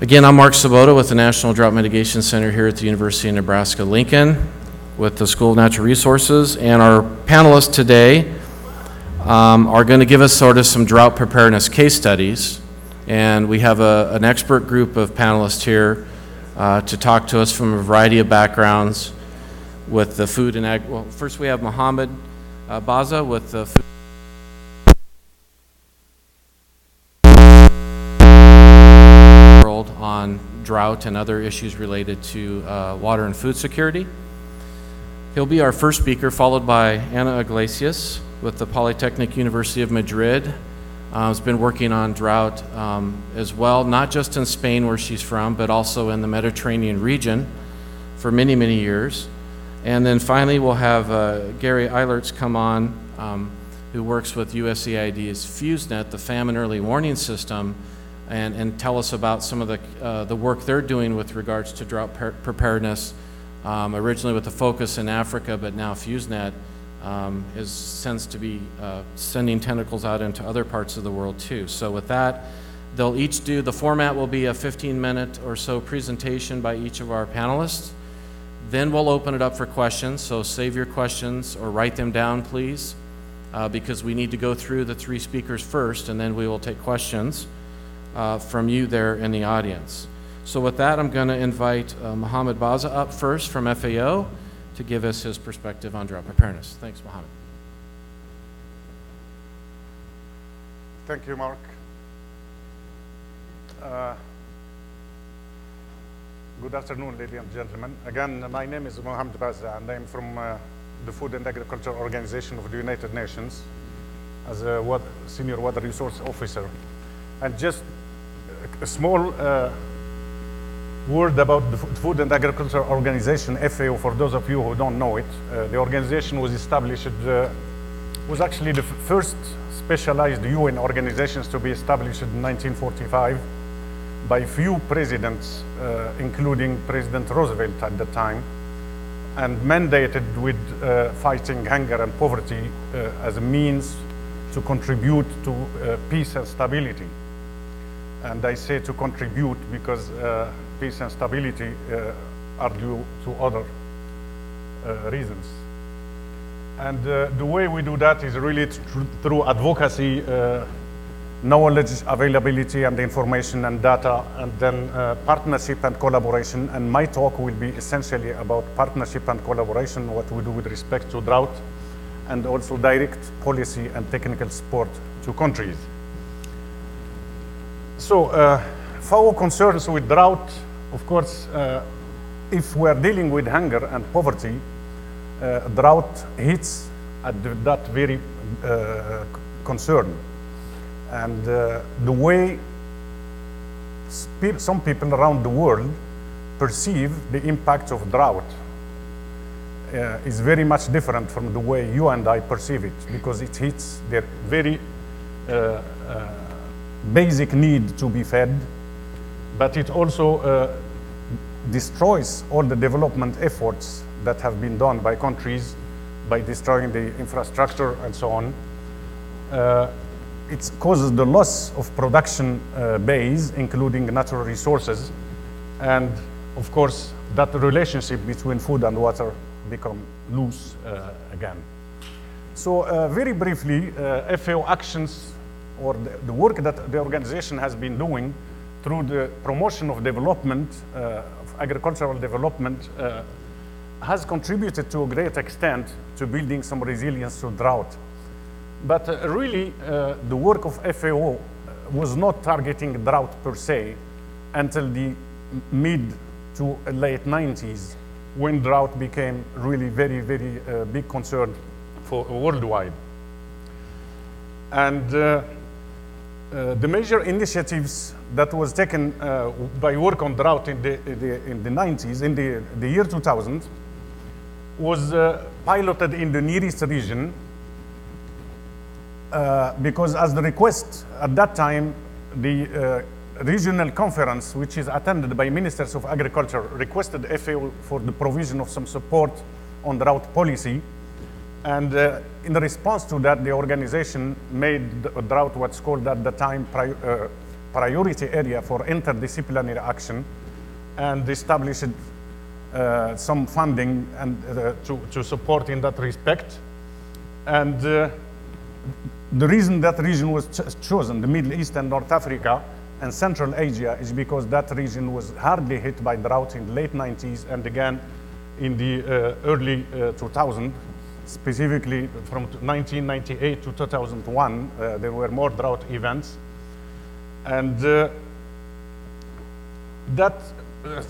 Again, I'm Mark Svoboda with the National Drought Mitigation Center here at the University of Nebraska-Lincoln with the School of Natural Resources. And our panelists today um, are going to give us sort of some drought preparedness case studies. And we have a, an expert group of panelists here uh, to talk to us from a variety of backgrounds with the food and ag. Well, first we have Mohammed uh, Bazza with the food. On drought and other issues related to uh, water and food security. He'll be our first speaker, followed by Ana Iglesias with the Polytechnic University of Madrid. Uh, has been working on drought um, as well, not just in Spain where she's from, but also in the Mediterranean region for many, many years. And then finally, we'll have uh, Gary Eilerts come on, um, who works with USAID's FEWS NET, the famine early warning system, and, and tell us about some of the, uh, the work they're doing with regards to drought pre- preparedness, um, originally with a focus in Africa, but now FEWS NET um, is, sends to be uh, sending tentacles out into other parts of the world too. So with that, they'll each do, the format will be a 15-minute or so presentation by each of our panelists. Then we'll open it up for questions, so save your questions or write them down, please, uh, because we need to go through the three speakers first, and then we will take questions uh, from you there in the audience. So with that, I'm going to invite uh, Mohammed Bazza up first from FAO to give us his perspective on drought preparedness. Thanks, Mohammed. Thank you, Mark. Uh, good afternoon, ladies and gentlemen. Again, my name is Mohammed Bazza, and I'm from uh, the Food and Agriculture Organization of the United Nations as a water, senior water resource officer. And just a small uh, word about the Food and Agriculture Organization, FAO, for those of you who don't know it. Uh, the organization was established, uh, was actually the first specialized UN organizations to be established in 1945 by few presidents, uh, including President Roosevelt at the time, and mandated with uh, fighting hunger and poverty uh, as a means to contribute to peace and stability. And I say to contribute because uh, peace and stability uh, are due to other uh, reasons. And uh, the way we do that is really thr- through advocacy, uh, knowledge availability and information and data, and then uh, partnership and collaboration. And my talk will be essentially about partnership and collaboration, what we do with respect to drought, and also direct policy and technical support to countries. So, uh, FAO concerns with drought, of course, uh, if we're dealing with hunger and poverty, uh, drought hits at that very concern. And the way some people around the world perceive the impact of drought uh, is very much different from the way you and I perceive it because it hits their very uh, uh, basic need to be fed, but it also uh, destroys all the development efforts that have been done by countries by destroying the infrastructure and so on. Uh, it causes the loss of production uh, base, including natural resources, and of course, that relationship between food and water become loose uh, again. So uh, very briefly, uh, FAO actions or the, the work that the organization has been doing through the promotion of development, uh, of agricultural development, uh, has contributed to a great extent to building some resilience to drought. But uh, really, uh, the work of FAO was not targeting drought per se until the mid to late 90s, when drought became really very, very uh, big concern for worldwide. And uh, the major initiatives that was taken uh, by work on drought in the, the, in the 90s, in the, the year 2000, was uh, piloted in the Near East region uh, because as the request at that time, the uh, regional conference, which is attended by ministers of agriculture, requested FAO for the provision of some support on drought policy. And uh, in response to that, the organization made the drought what's called at the time pri- uh, priority area for interdisciplinary action and established uh, some funding and uh, to, to support in that respect. And uh, the reason that region was ch- chosen, the Middle East and North Africa and Central Asia, is because that region was hardly hit by drought in the late 90s and again in the uh, early uh, 2000s. Specifically from 1998 to 2001, uh, there were more drought events. And uh, that uh,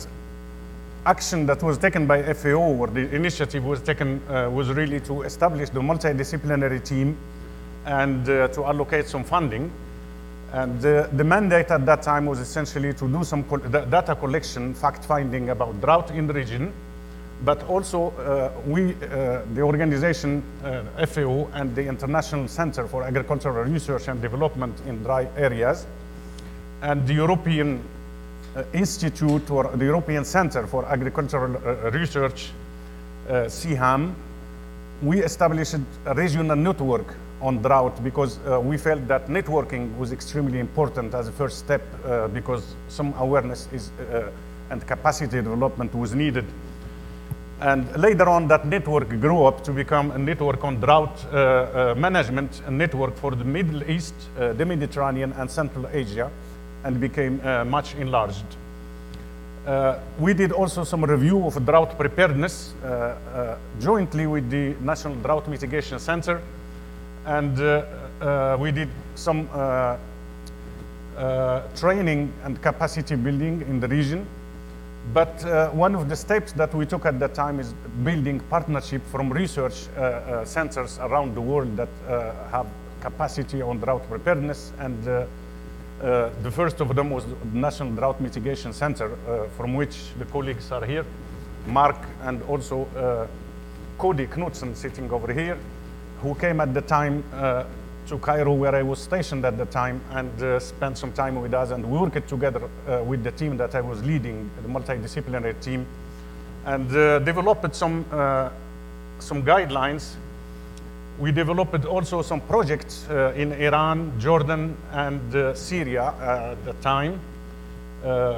action that was taken by FAO, or the initiative was taken, uh, was really to establish the multidisciplinary team and uh, to allocate some funding. And uh, the mandate at that time was essentially to do some da- data collection, fact finding about drought in the region, but also uh, we, uh, the organization uh, FAO and the International Center for Agricultural Research and Development in Dry Areas, and the European Institute or the European Center for Agricultural Research, CHAM, we established a regional network on drought because uh, we felt that networking was extremely important as a first step uh, because some awareness is, uh, and capacity development was needed. And later on, that network grew up to become a network on drought uh, uh, management, a network for the Middle East, uh, the Mediterranean, and Central Asia, and became uh, much enlarged. Uh, we did also some review of drought preparedness uh, jointly with the National Drought Mitigation Center, and we did some training and capacity building in the region. But uh, one of the steps that we took at that time is building partnership from research uh, uh, centers around the world that uh, have capacity on drought preparedness. And uh, the first of them was the National Drought Mitigation Center, from which the colleagues are here, Mark and also Cody Knutson sitting over here, who came at the time to Cairo where I was stationed at the time and uh, spent some time with us and we worked together uh, with the team that I was leading, the multidisciplinary team, and uh, developed some, uh, some guidelines. We developed also some projects uh, in Iran, Jordan, and uh, Syria at the time.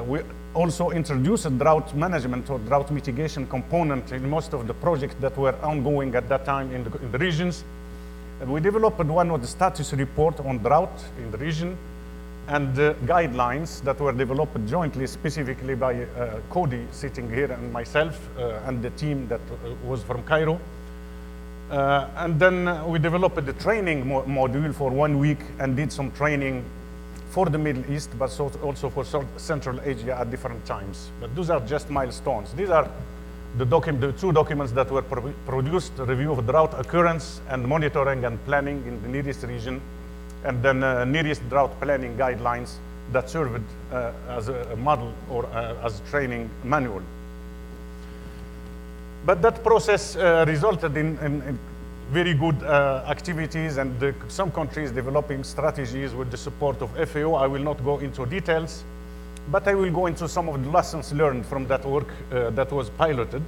We also introduced a drought management or drought mitigation component in most of the projects that were ongoing at that time in the, in the regions. We developed one of the status report on drought in the region and uh, guidelines that were developed jointly, specifically by uh, Cody sitting here and myself uh, and the team that uh, was from Cairo. Uh, and then uh, we developed the training mo- module for one week and did some training for the Middle East, but so- also for Central Asia at different times. But those are just milestones. These are the, the two documents that were pro- produced, review of drought occurrence and monitoring and planning in the Near East region, and then uh, Near East drought planning guidelines that served uh, as a, model or uh, as training manual. But that process uh, resulted in, in, in very good uh, activities and the, some countries developing strategies with the support of FAO. I will not go into details, but I will go into some of the lessons learned from that work uh, that was piloted.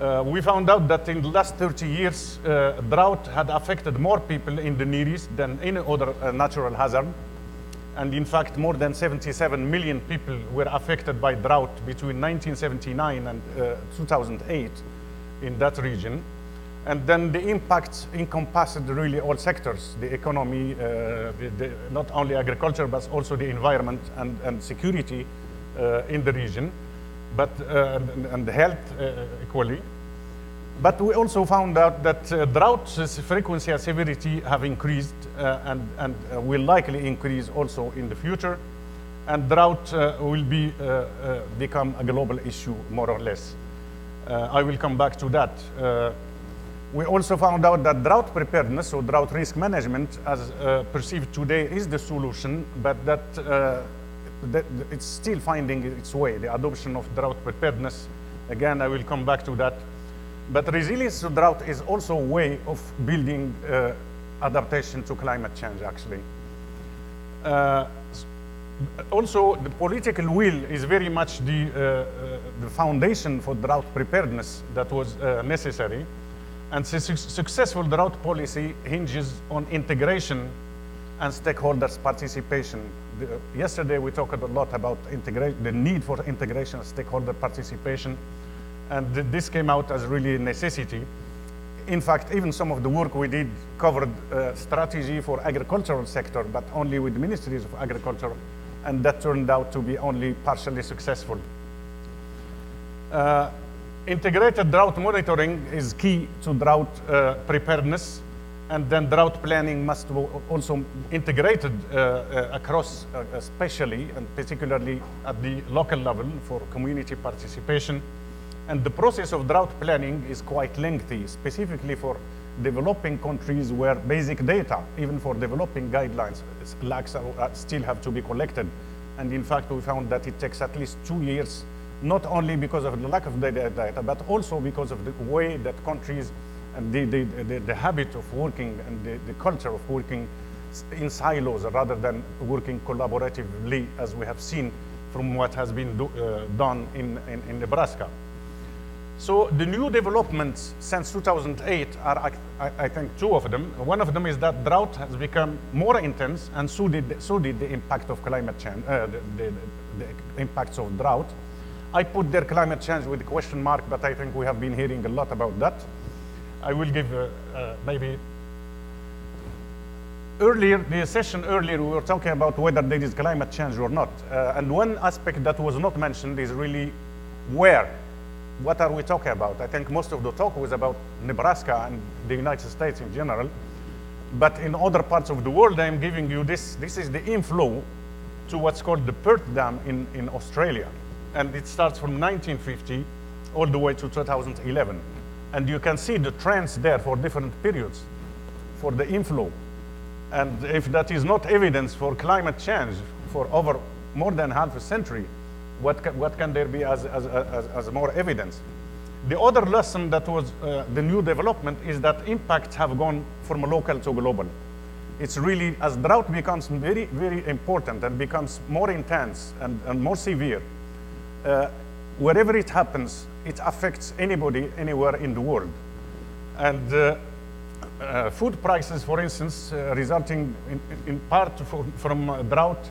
Uh, we found out that in the last 30 years, uh, drought had affected more people in the Near East than any other uh, natural hazard. And in fact, more than 77 million people were affected by drought between 1979 and uh, 2008 in that region. And then the impact encompassed really all sectors, the economy, uh, the, not only agriculture, but also the environment and, and security uh, in the region, but, uh, and, and health uh, equally. But we also found out that uh, drought frequency and severity have increased uh, and, and uh, will likely increase also in the future. And drought will be, become a global issue, more or less. I will come back to that. We also found out that drought preparedness or drought risk management, as uh, perceived today, is the solution, but that, uh, that it's still finding its way. The adoption of drought preparedness, again, I will come back to that. But resilience to drought is also a way of building uh, adaptation to climate change, actually. Uh, also, the political will is very much the, uh, uh, the foundation for drought preparedness that was necessary. And su- su- successful drought policy hinges on integration and stakeholders' participation. The- yesterday, we talked a lot about the need for integration, and stakeholder participation, and th- this came out as really a necessity. In fact, even some of the work we did covered uh, strategy for agricultural sector, but only with ministries of agriculture, and that turned out to be only partially successful. Uh, integrated drought monitoring is key to drought uh, preparedness, and then drought planning must also integrated uh, uh, across, uh, especially and particularly at the local level for community participation. And the process of drought planning is quite lengthy, specifically for developing countries where basic data, even for developing guidelines, lacks uh, uh, still have to be collected. And in fact, we found that it takes at least two years, not only because of the lack of data, but also because of the way that countries and the, the, the, the habit of working and the, the culture of working in silos rather than working collaboratively, as we have seen from what has been do, uh, done in, in, in Nebraska. So the new developments since 2008 are, I, I- I think, two of them. One of them is that drought has become more intense, and so did, so did the impact of climate change, uh, the, the, the impacts of drought. I put their climate change with a question mark, but I think we have been hearing a lot about that. I will give uh, uh, maybe earlier, the session earlier, we were talking about whether there is climate change or not. Uh, and one aspect that was not mentioned is really where. What are we talking about? I think most of the talk was about Nebraska and the United States in general. But in other parts of the world, I'm giving you this. This is the inflow to what's called the Perth Dam in, in Australia. And it starts from 1950 all the way to 2011. And you can see the trends there for different periods for the inflow. And if that is not evidence for climate change for over more than half a century, what what can there be as, as, as, as more evidence? The other lesson that was uh, the new development is that impacts have gone from local to global. It's really, as drought becomes very, very important and becomes more intense and, and more severe, uh, wherever it happens, it affects anybody anywhere in the world. And uh, uh, food prices, for instance, uh, resulting in, in part from, from uh, drought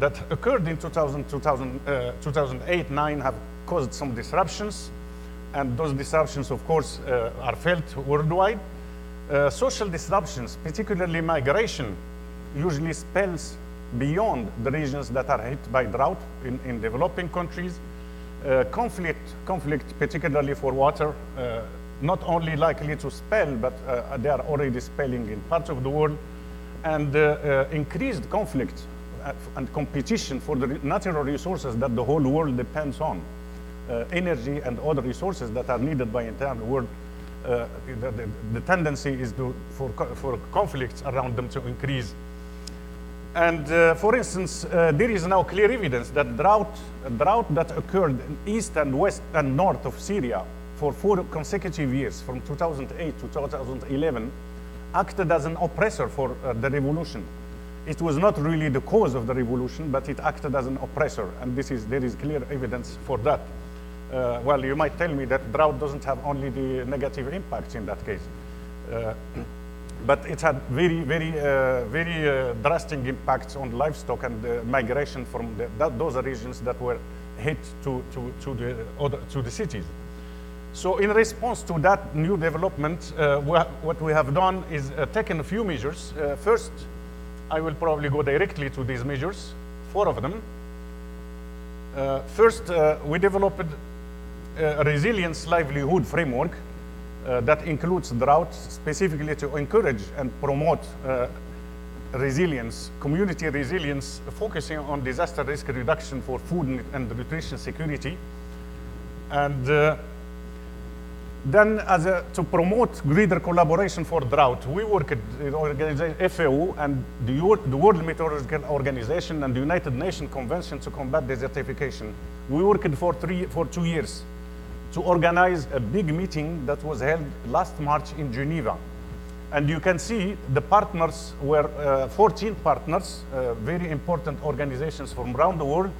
that occurred in 2000, 2000, uh, 2008 9 have caused some disruptions. And those disruptions, of course, are felt worldwide. Social disruptions, particularly migration, usually spells beyond the regions that are hit by drought in, in developing countries. Uh, conflict, conflict, particularly for water, uh, not only likely to spell, but uh, they are already spelling in parts of the world, and uh, uh, increased conflict uh, and competition for the natural resources that the whole world depends on, uh, energy and other resources that are needed by entire world. Uh, the, the, the tendency is to, for, for conflicts around them to increase and uh, for instance, uh, there is now clear evidence that drought, drought that occurred in east and west and north of Syria for four consecutive years, from 2008 to 2011, acted as an oppressor for uh, the revolution. It was not really the cause of the revolution, but it acted as an oppressor, and this is, there is clear evidence for that. Uh, well, you might tell me that drought doesn't have only the negative impacts in that case. But it had very, very, uh, very uh, drastic impacts on livestock and migration from the, that, those regions that were hit to, to, to, the, other, to the cities. So in response to that new development, uh, wha- what we have done is uh, taken a few measures. Uh, first, I will probably go directly to these measures, four of them. Uh, first, we developed a resilience livelihood framework that includes drought specifically to encourage and promote uh, resilience, community resilience, focusing on disaster risk reduction for food and- and nutrition security. And uh, then, as a, to promote greater collaboration for drought, we work at the FAO and the, the World Meteorological Organization and the United Nations Convention to Combat Desertification. We worked for, three, for two years to organize a big meeting that was held last March in Geneva. And you can see the partners were uh, 14 partners, uh, very important organizations from around the world,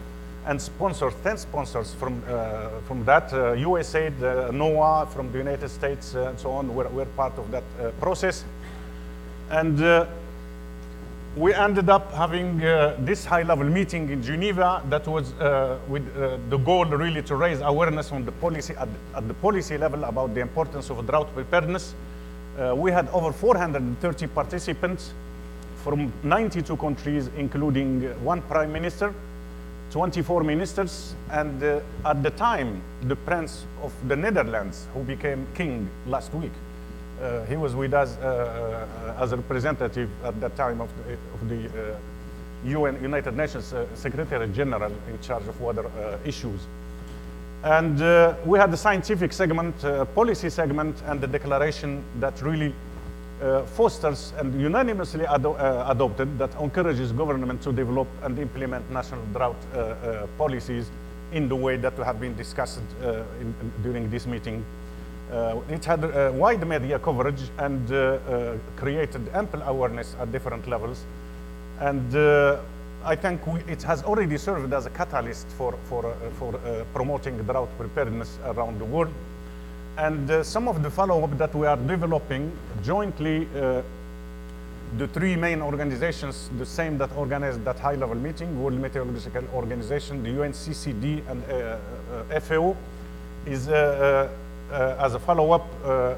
and sponsors, 10 sponsors from, uh, from that. Uh, USAID, uh, NOAA from the United States, uh, and so on, were, were part of that uh, process. And uh, we ended up having uh, this high-level meeting in Geneva that was uh, with uh, the goal really to raise awareness on the policy at, at the policy level about the importance of drought preparedness. Uh, we had over 430 participants from 92 countries, including one prime minister, 24 ministers, and uh, at the time, the Prince of the Netherlands, who became king last week. Uh, he was with us uh, uh, as a representative at that time of the, of the uh, UN, United Nations uh, Secretary General in charge of water uh, issues. And we had the scientific segment, policy segment, and the declaration that really fosters and unanimously ado- adopted that encourages government to develop and implement national drought policies in the way that have been discussed in, in- during this meeting. Uh, it had uh, wide media coverage and uh, created ample awareness at different levels. And I think we, it has already served as a catalyst for, for, for promoting drought preparedness around the world. And some of the follow-up that we are developing jointly, the three main organizations, the same that organized that high-level meeting, World Meteorological Organization, the UNCCD, and uh, uh, FAO, is uh, as a follow-up uh,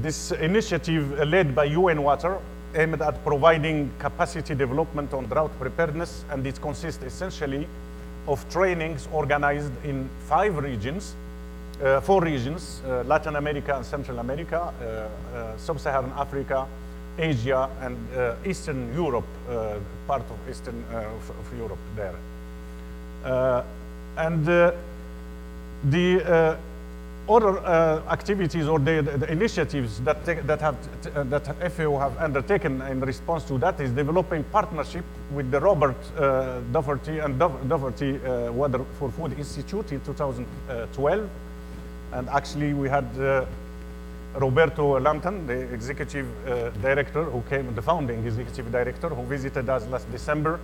this initiative uh, led by UN Water aimed at providing capacity development on drought preparedness, and it consists essentially of trainings organized in five regions, uh, four regions, uh, Latin America and Central America, uh, uh, Sub-Saharan Africa, Asia, and uh, Eastern Europe, uh, part of Eastern uh, of, of Europe there. Uh, and uh, the uh, other uh, activities or the, the initiatives that, that, have, uh, that FAO have undertaken in response to that is developing partnership with the Robert uh, and Daugherty uh, Water for Food Institute in 2012. And actually we had uh, Roberto Lenton, the executive uh, director who came, the founding executive director who visited us last December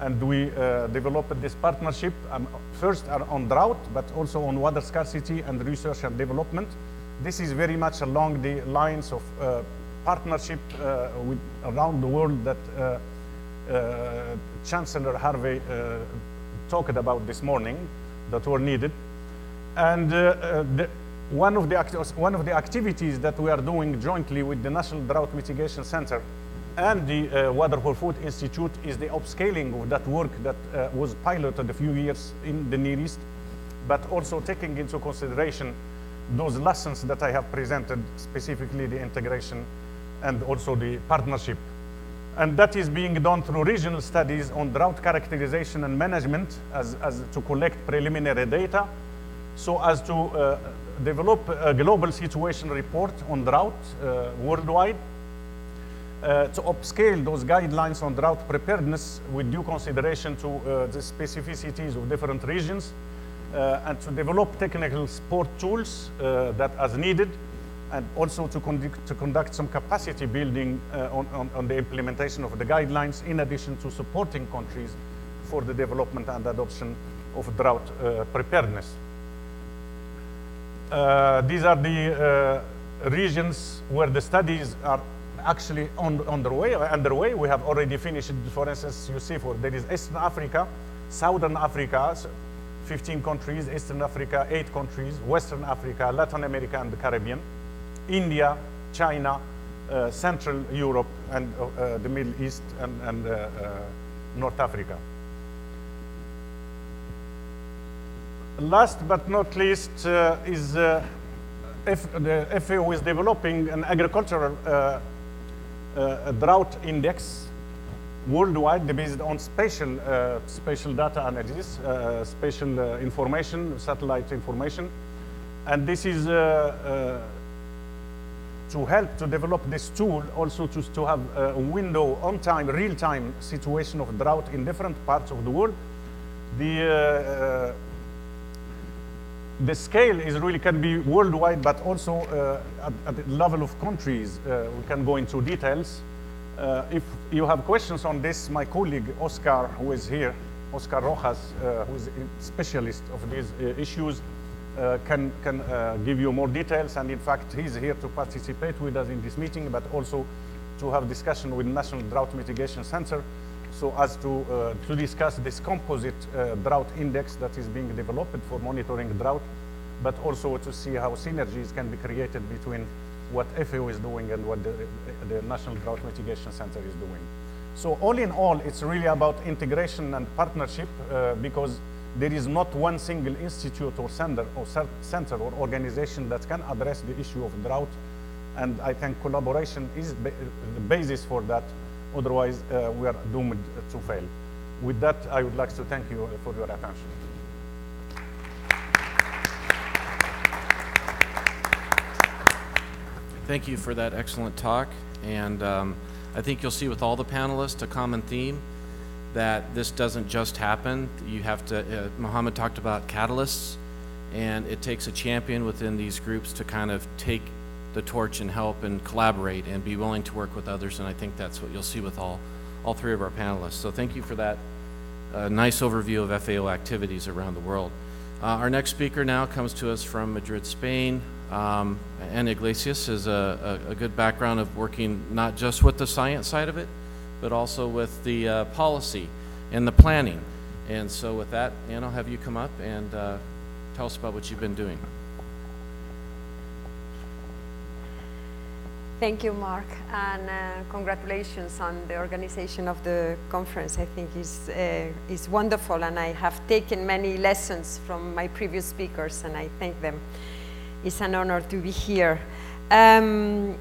and we uh, developed this partnership um, first on- drought, but also on water scarcity and research and development. This is very much along the lines of uh, partnership uh, with around the world that uh, uh, Chancellor Harvey uh, talked about this morning that were needed. And the, one, of the one of the activities that we are doing jointly with the National Drought Mitigation Center and the uh, Water for Food Institute is the upscaling of that work that uh, was piloted a few years in the Near East, but also taking into consideration those lessons that I have presented, specifically the integration and also the partnership. And that is being done through regional studies on drought characterization and management as, as to collect preliminary data so as to uh, develop a global situation report on drought uh, worldwide, uh, to upscale those guidelines on drought preparedness with due consideration to uh, the specificities of different regions, uh, and to develop technical support tools uh, that as needed, and also to conduct, to conduct some capacity building uh, on, on, on the implementation of the guidelines, in addition to supporting countries for the development and adoption of drought uh, preparedness. These are the regions where the studies are actually on, underway, underway. We have already finished, for instance, you see, for there is Eastern Africa, Southern Africa, 15 countries, Eastern Africa, 8 countries, Western Africa, Latin America, and the Caribbean, India, China, uh, Central Europe, and uh, the Middle East, and, and uh, uh, North Africa. Last but not least uh, is uh, the FAO is developing an agricultural uh, drought index worldwide based on spatial, uh, spatial data analysis, uh, spatial uh, information, satellite information. And this is uh, uh, to help to develop this tool, also to, to have a window on time, real time situation of drought in different parts of the world. The the scale is really can be worldwide, but also uh, at, at the level of countries. Uh, we can go into details. Uh, if you have questions on this, my colleague Oscar, who is here, Oscar Rojas, uh, who is a specialist of these uh, issues, uh, can, can give you more details. And in fact, he's here to participate with us in this meeting, but also to have discussion with National Drought Mitigation Center so as to, uh, to discuss this composite uh, drought index that is being developed for monitoring drought, but also to see how synergies can be created between what FAO is doing and what the, the National Drought Mitigation Center is doing. So all in all, it's really about integration and partnership uh, because there is not one single institute or center or, center or organization that can address the issue of drought. And I think collaboration is the basis for that. Otherwise, uh, we are doomed to fail. With that, I would like to thank you for your attention. Thank you for that excellent talk. And um, I think you'll see with all the panelists a common theme that this doesn't just happen. You have to, uh, Mohammed talked about catalysts, and it takes a champion within these groups to kind of take the torch and help and collaborate and be willing to work with others. And I think that's what you'll see with all, all three of our panelists. So thank you for that uh, nice overview of FAO activities around the world. Uh, our next speaker now comes to us from Madrid, Spain. Um, Iglesias has a, a, a good background of working not just with the science side of it, but also with the uh, policy and the planning. And so with that, Ann, I'll have you come up and uh, tell us about what you've been doing. Thank you, Mark, and uh, congratulations on the organization of the conference. I think is uh, is wonderful, and I have taken many lessons from my previous speakers, and I thank them. It's an honor to be here. Um,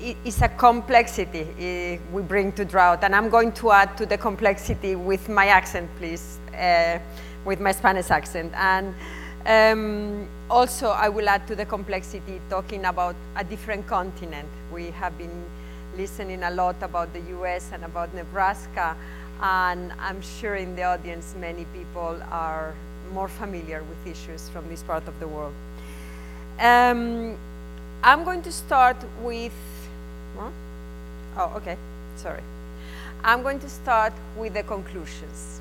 it's a complexity eh, we bring to drought, and I'm going to add to the complexity with my accent, please, uh, with my Spanish accent. And um, also, I will add to the complexity talking about a different continent. We have been listening a lot about the US and about Nebraska, and I'm sure in the audience many people are more familiar with issues from this part of the world. Um, I'm going to start with, huh? oh, okay, sorry. I'm going to start with the conclusions.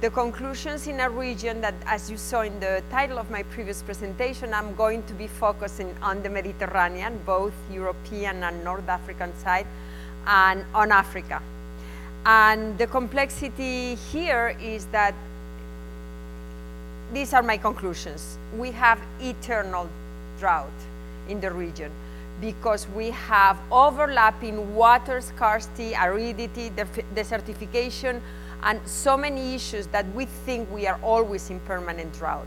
The conclusions in a region that, as you saw in the title of my previous presentation, I'm going to be focusing on the Mediterranean, both European and North African side, and on Africa. And the complexity here is that these are my conclusions. We have eternal drought in the region because we have overlapping water scarcity, aridity, desertification, and so many issues that we think we are always in permanent drought.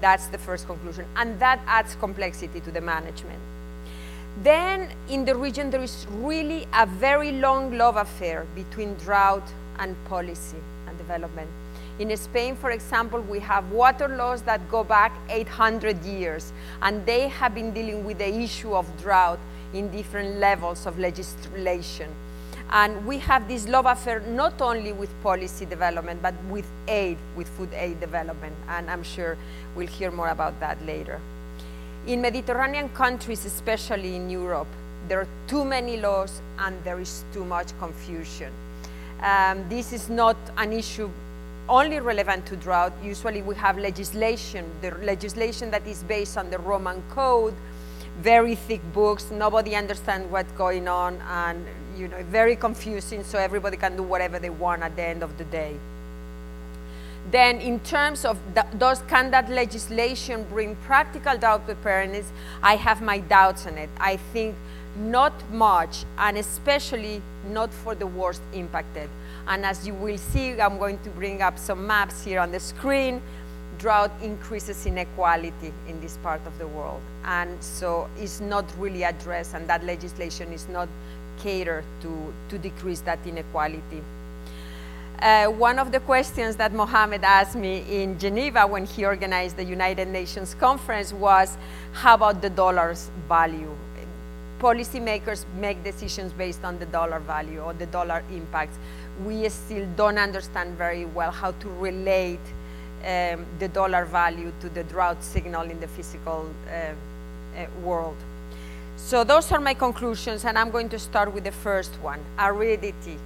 That's the first conclusion. And that adds complexity to the management. Then in the region, there is really a very long love affair between drought and policy and development. In Spain, for example, we have water laws that go back 800 years, and they have been dealing with the issue of drought in different levels of legislation. And we have this love affair not only with policy development, but with aid, with food aid development. And I'm sure we'll hear more about that later. In Mediterranean countries, especially in Europe, there are too many laws and there is too much confusion. Um, this is not an issue only relevant to drought. Usually we have legislation, the legislation that is based on the Roman Code, very thick books, nobody understands what's going on, and you know, very confusing, so everybody can do whatever they want at the end of the day. Then in terms of does can that legislation bring practical drought preparedness, I have my doubts on it. I think not much, and especially not for the worst impacted. And as you will see, I'm going to bring up some maps here on the screen. Drought increases inequality in this part of the world. And so it's not really addressed, and that legislation is not catered to, to decrease that inequality. Uh, one of the questions that Mohammed asked me in Geneva when he organized the United Nations conference was, how about the dollar's value? Policymakers make decisions based on the dollar value or the dollar impacts we still don't understand very well how to relate um, the dollar value to the drought signal in the physical uh, uh, world. So those are my conclusions, and I'm going to start with the first one, aridity,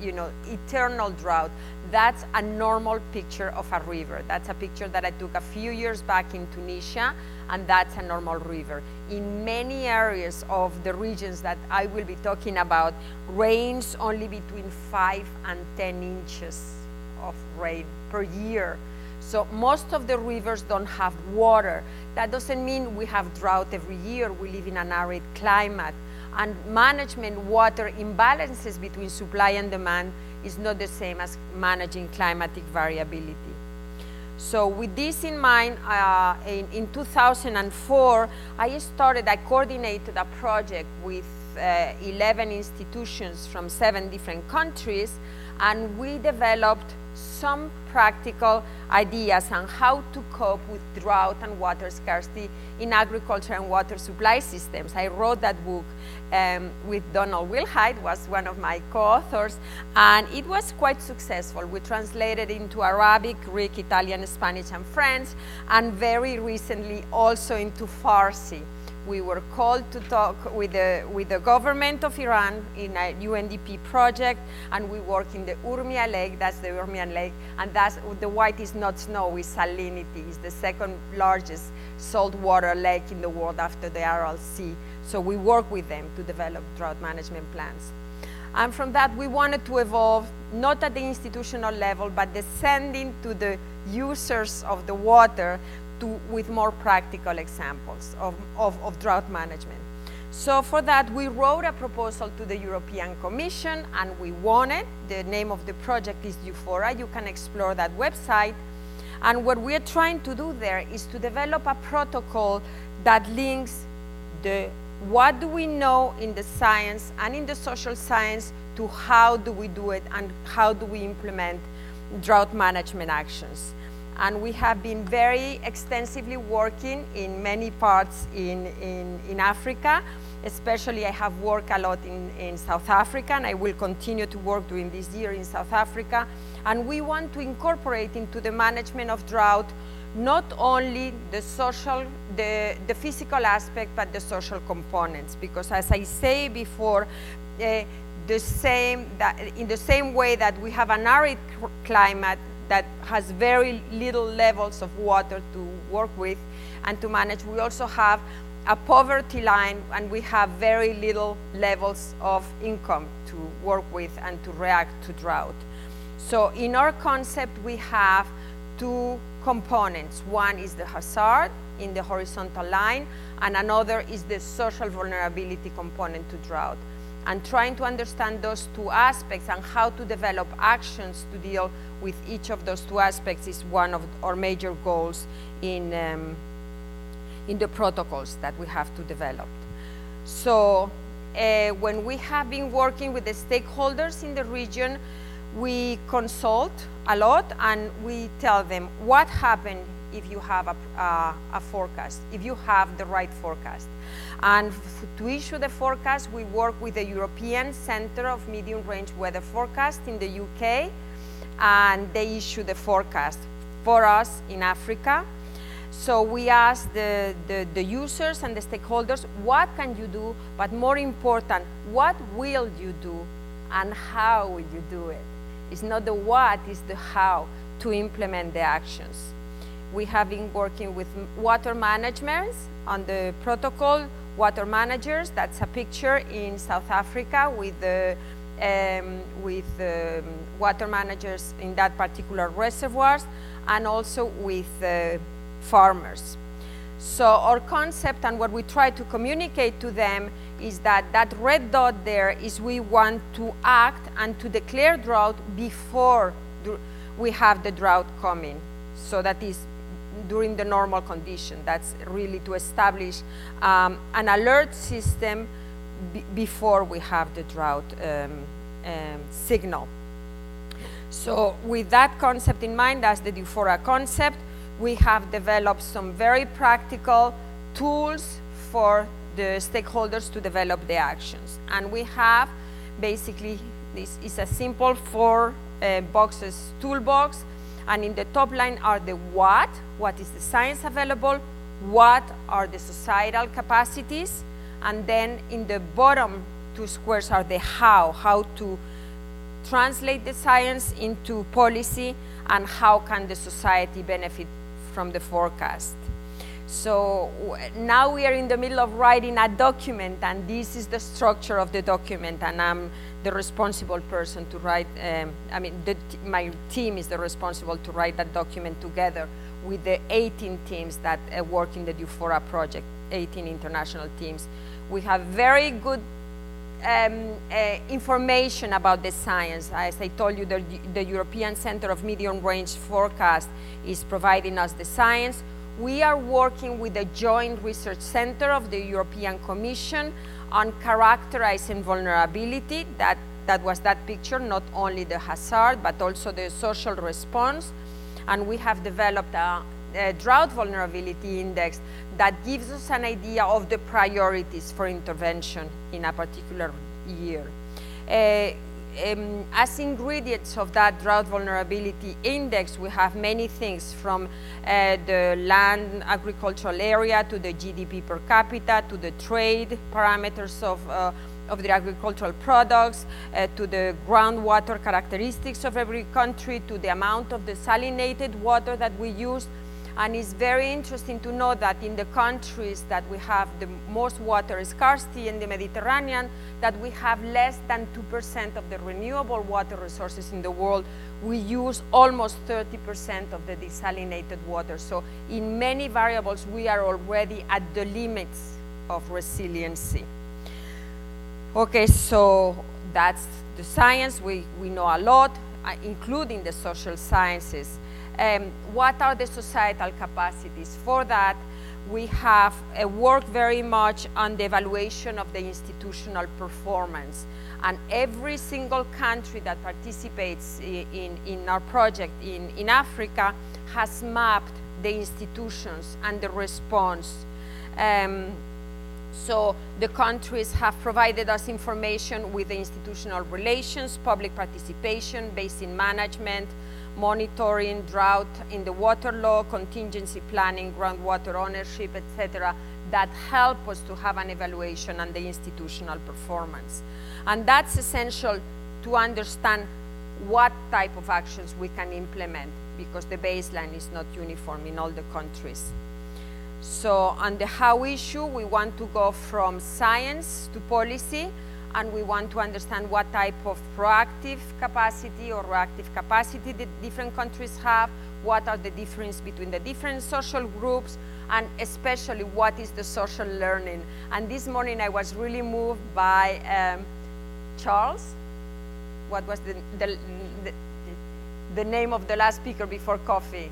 you know, eternal drought. that's a normal picture of a river. That's a picture that I took a few years back in Tunisia, and that's a normal river. In many areas of the regions that I will be talking about, rains only between 5 and 10 inches of rain per year. So most of the rivers don't have water. That doesn't mean we have drought every year. We live in an arid climate. And management water imbalances between supply and demand is not the same as managing climatic variability. So with this in mind, uh, in, in, 2004, I started, I coordinated a project with uh, 11 institutions from seven different countries, and we developed some practical ideas on how to cope with drought and water scarcity in agriculture and water supply systems. I wrote that book um, with Donald Wilhite, was one of my co-authors, and it was quite successful. We translated into Arabic, Greek, Italian, Spanish, and French, and very recently also into Farsi we were called to talk with the, with the government of Iran in a UNDP project, and we work in the Urmia Lake, that's the Urmian Lake, and that's, the white is not snow, it's salinity. It's the second largest saltwater lake in the world after the Aral Sea. So we work with them to develop drought management plans. And from that, we wanted to evolve, not at the institutional level, but descending to the users of the water to, with more practical examples of, of, of drought management. So for that, we wrote a proposal to the European Commission and we won it. The name of the project is Euphora. You can explore that website. And what we're trying to do there is to develop a protocol that links the what do we know in the science and in the social science to how do we do it and how do we implement drought management actions and we have been very extensively working in many parts in, in, in Africa. Especially, I have worked a lot in, in South Africa, and I will continue to work during this year in South Africa. And we want to incorporate into the management of drought not only the social, the, the physical aspect, but the social components. Because as I say before, uh, the same, that in the same way that we have an arid climate, that has very little levels of water to work with and to manage. We also have a poverty line and we have very little levels of income to work with and to react to drought. So in our concept, we have two components. One is the hazard in the horizontal line, and another is the social vulnerability component to drought and trying to understand those two aspects and how to develop actions to deal with each of those two aspects is one of our major goals in, um, in the protocols that we have to develop. So uh, when we have been working with the stakeholders in the region, we consult a lot and we tell them what happened if you have a, uh, a forecast, if you have the right forecast. And to issue the forecast, we work with the European Center of Medium Range Weather Forecast in the UK, and they issue the forecast for us in Africa. So we ask the, the, the, users and the stakeholders, what can you do? But more important, what will you do and how will you do it? It's not the what, it's the how to implement the actions. We have been working with water management on the protocol water managers. That's a picture in South Africa with the um, with um, water managers in that particular reservoirs and also with uh, farmers. So our concept and what we try to communicate to them is that that red dot there is we want to act and to declare drought before we have the drought coming. So that is during the normal condition. That's really to establish um, an alert system before we have the drought um, um, signal. So with that concept in mind, as the DEWFORA concept, we have developed some very practical tools for the stakeholders to develop the actions. And we have basically, this is a simple four uh, boxes toolbox and in the top line are the what, what is the science available, what are the societal capacities, and then in the bottom two squares are the how, how to translate the science into policy and how can the society benefit from the forecast. So now we are in the middle of writing a document, and this is the structure of the document, and I'm the responsible person to write. Um, I mean, my team is the responsible to write that document together with the 18 teams that uh, work in the DEWFORA project, 18 international teams. We have very good um, uh, information about the science. As I told you, the, the European Center of Medium Range Forecast is providing us the science. We are working with the Joint Research Center of the European Commission on characterizing vulnerability. That, that was that picture, not only the hazard, but also the social response. And we have developed a, a drought vulnerability index that gives us an idea of the priorities for intervention in a particular year. Uh, um, as ingredients of that drought vulnerability index, we have many things from uh, the land agricultural area to the GDP per capita to the trade parameters of, uh, of the agricultural products uh, to the groundwater characteristics of every country to the amount of desalinated water that we use and it's very interesting to know that in the countries that we have the most water scarcity in the Mediterranean, that we have less than 2% of the renewable water resources in the world. We use almost 30% of the desalinated water. So in many variables, we are already at the limits of resiliency. Okay, so that's the science. We, we know a lot, uh, including the social sciences. Um, what are the societal capacities? For that, we have uh, worked very much on the evaluation of the institutional performance. And every single country that participates in, in our project in, in Africa has mapped the institutions and the response. Um, so the countries have provided us information with the institutional relations, public participation, basin management, monitoring, drought in the water law, contingency planning, groundwater ownership, etc., that help us to have an evaluation on the institutional performance. And that's essential to understand what type of actions we can implement because the baseline is not uniform in all the countries. So on the how issue, we want to go from science to policy and we want to understand what type of proactive capacity or reactive capacity the different countries have, what are the differences between the different social groups, and especially what is the social learning. And this morning I was really moved by um, Charles. What was the, the, the, the name of the last speaker before coffee?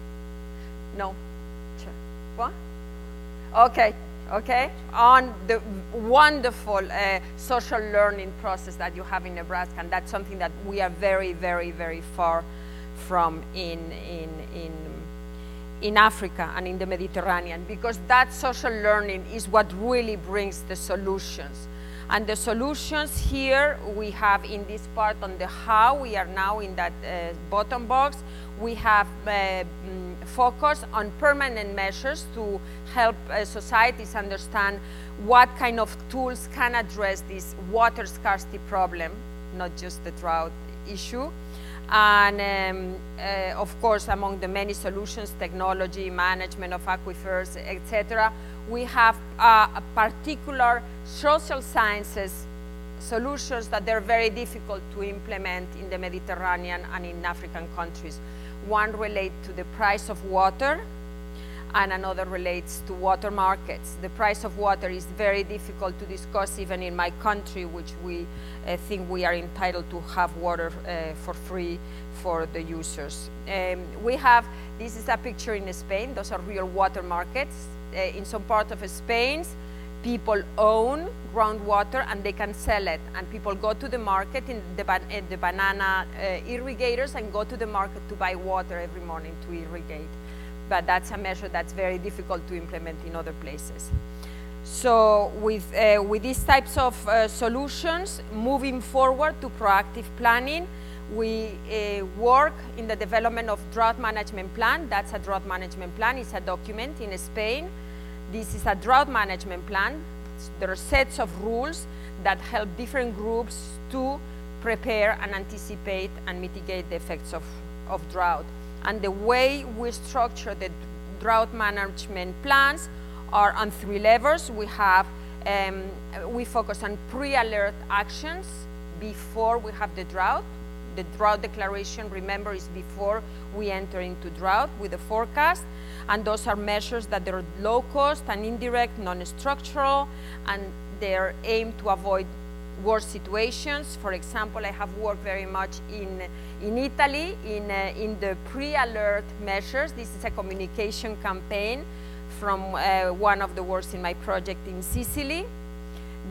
No? What? Okay, okay, on the wonderful uh, social learning process that you have in Nebraska, and that's something that we are very, very, very far from in, in, in, in Africa and in the Mediterranean, because that social learning is what really brings the solutions. And the solutions here we have in this part on the how, we are now in that uh, bottom box, we have uh, mm, focused on permanent measures to help uh, societies understand what kind of tools can address this water scarcity problem, not just the drought issue. And um, uh, of course, among the many solutions, technology, management of aquifers, etc., we have uh, particular social sciences solutions that they're very difficult to implement in the Mediterranean and in African countries. One relates to the price of water, and another relates to water markets. The price of water is very difficult to discuss even in my country, which we uh, think we are entitled to have water uh, for free for the users. Um, we have, this is a picture in Spain, those are real water markets. Uh, in some part of Spain, people own groundwater and they can sell it. And people go to the market in the, ba in the banana uh, irrigators and go to the market to buy water every morning to irrigate. But that's a measure that's very difficult to implement in other places. So with, uh, with these types of uh, solutions, moving forward to proactive planning, we uh, work in the development of drought management plan. That's a drought management plan. It's a document in Spain. This is a drought management plan. There are sets of rules that help different groups to prepare and anticipate and mitigate the effects of, of drought. And the way we structure the drought management plans are on three levels. We have, um, we focus on pre-alert actions before we have the drought. The drought declaration, remember, is before we enter into drought with the forecast. And those are measures that are low cost and indirect, non-structural, and they're aimed to avoid worse situations. For example, I have worked very much in, in Italy in, uh, in the pre-alert measures. This is a communication campaign from uh, one of the works in my project in Sicily.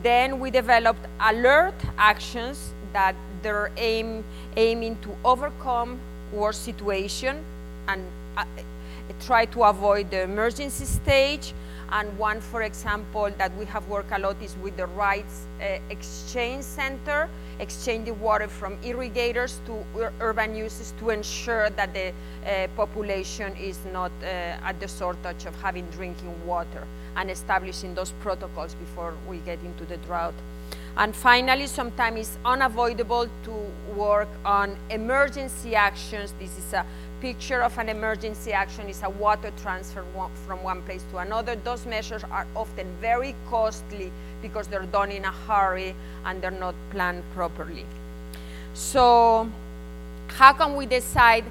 Then we developed alert actions that they're aim, aiming to overcome worse situation and uh, try to avoid the emergency stage. And one, for example, that we have worked a lot is with the rights uh, exchange center, exchanging water from irrigators to ur urban uses to ensure that the uh, population is not uh, at the shortage of having drinking water and establishing those protocols before we get into the drought. And finally, sometimes it's unavoidable to work on emergency actions. This is a picture of an emergency action is a water transfer from one place to another. Those measures are often very costly because they're done in a hurry and they're not planned properly. So how can we decide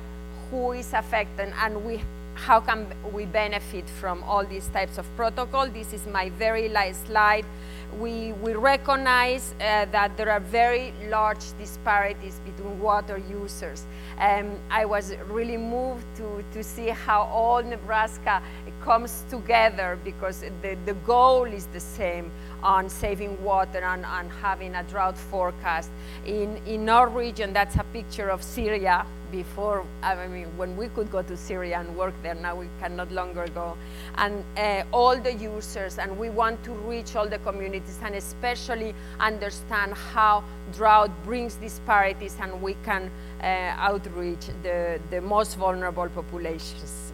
who is affected and we, how can we benefit from all these types of protocol? This is my very last slide we, we recognize uh, that there are very large disparities between water users. Um, I was really moved to, to see how all Nebraska comes together because the, the goal is the same on saving water and, and having a drought forecast. In, in our region, that's a picture of Syria before, I mean, when we could go to Syria and work there, now we can no longer go. And uh, all the users, and we want to reach all the communities and especially understand how drought brings disparities and we can uh, outreach the, the most vulnerable populations.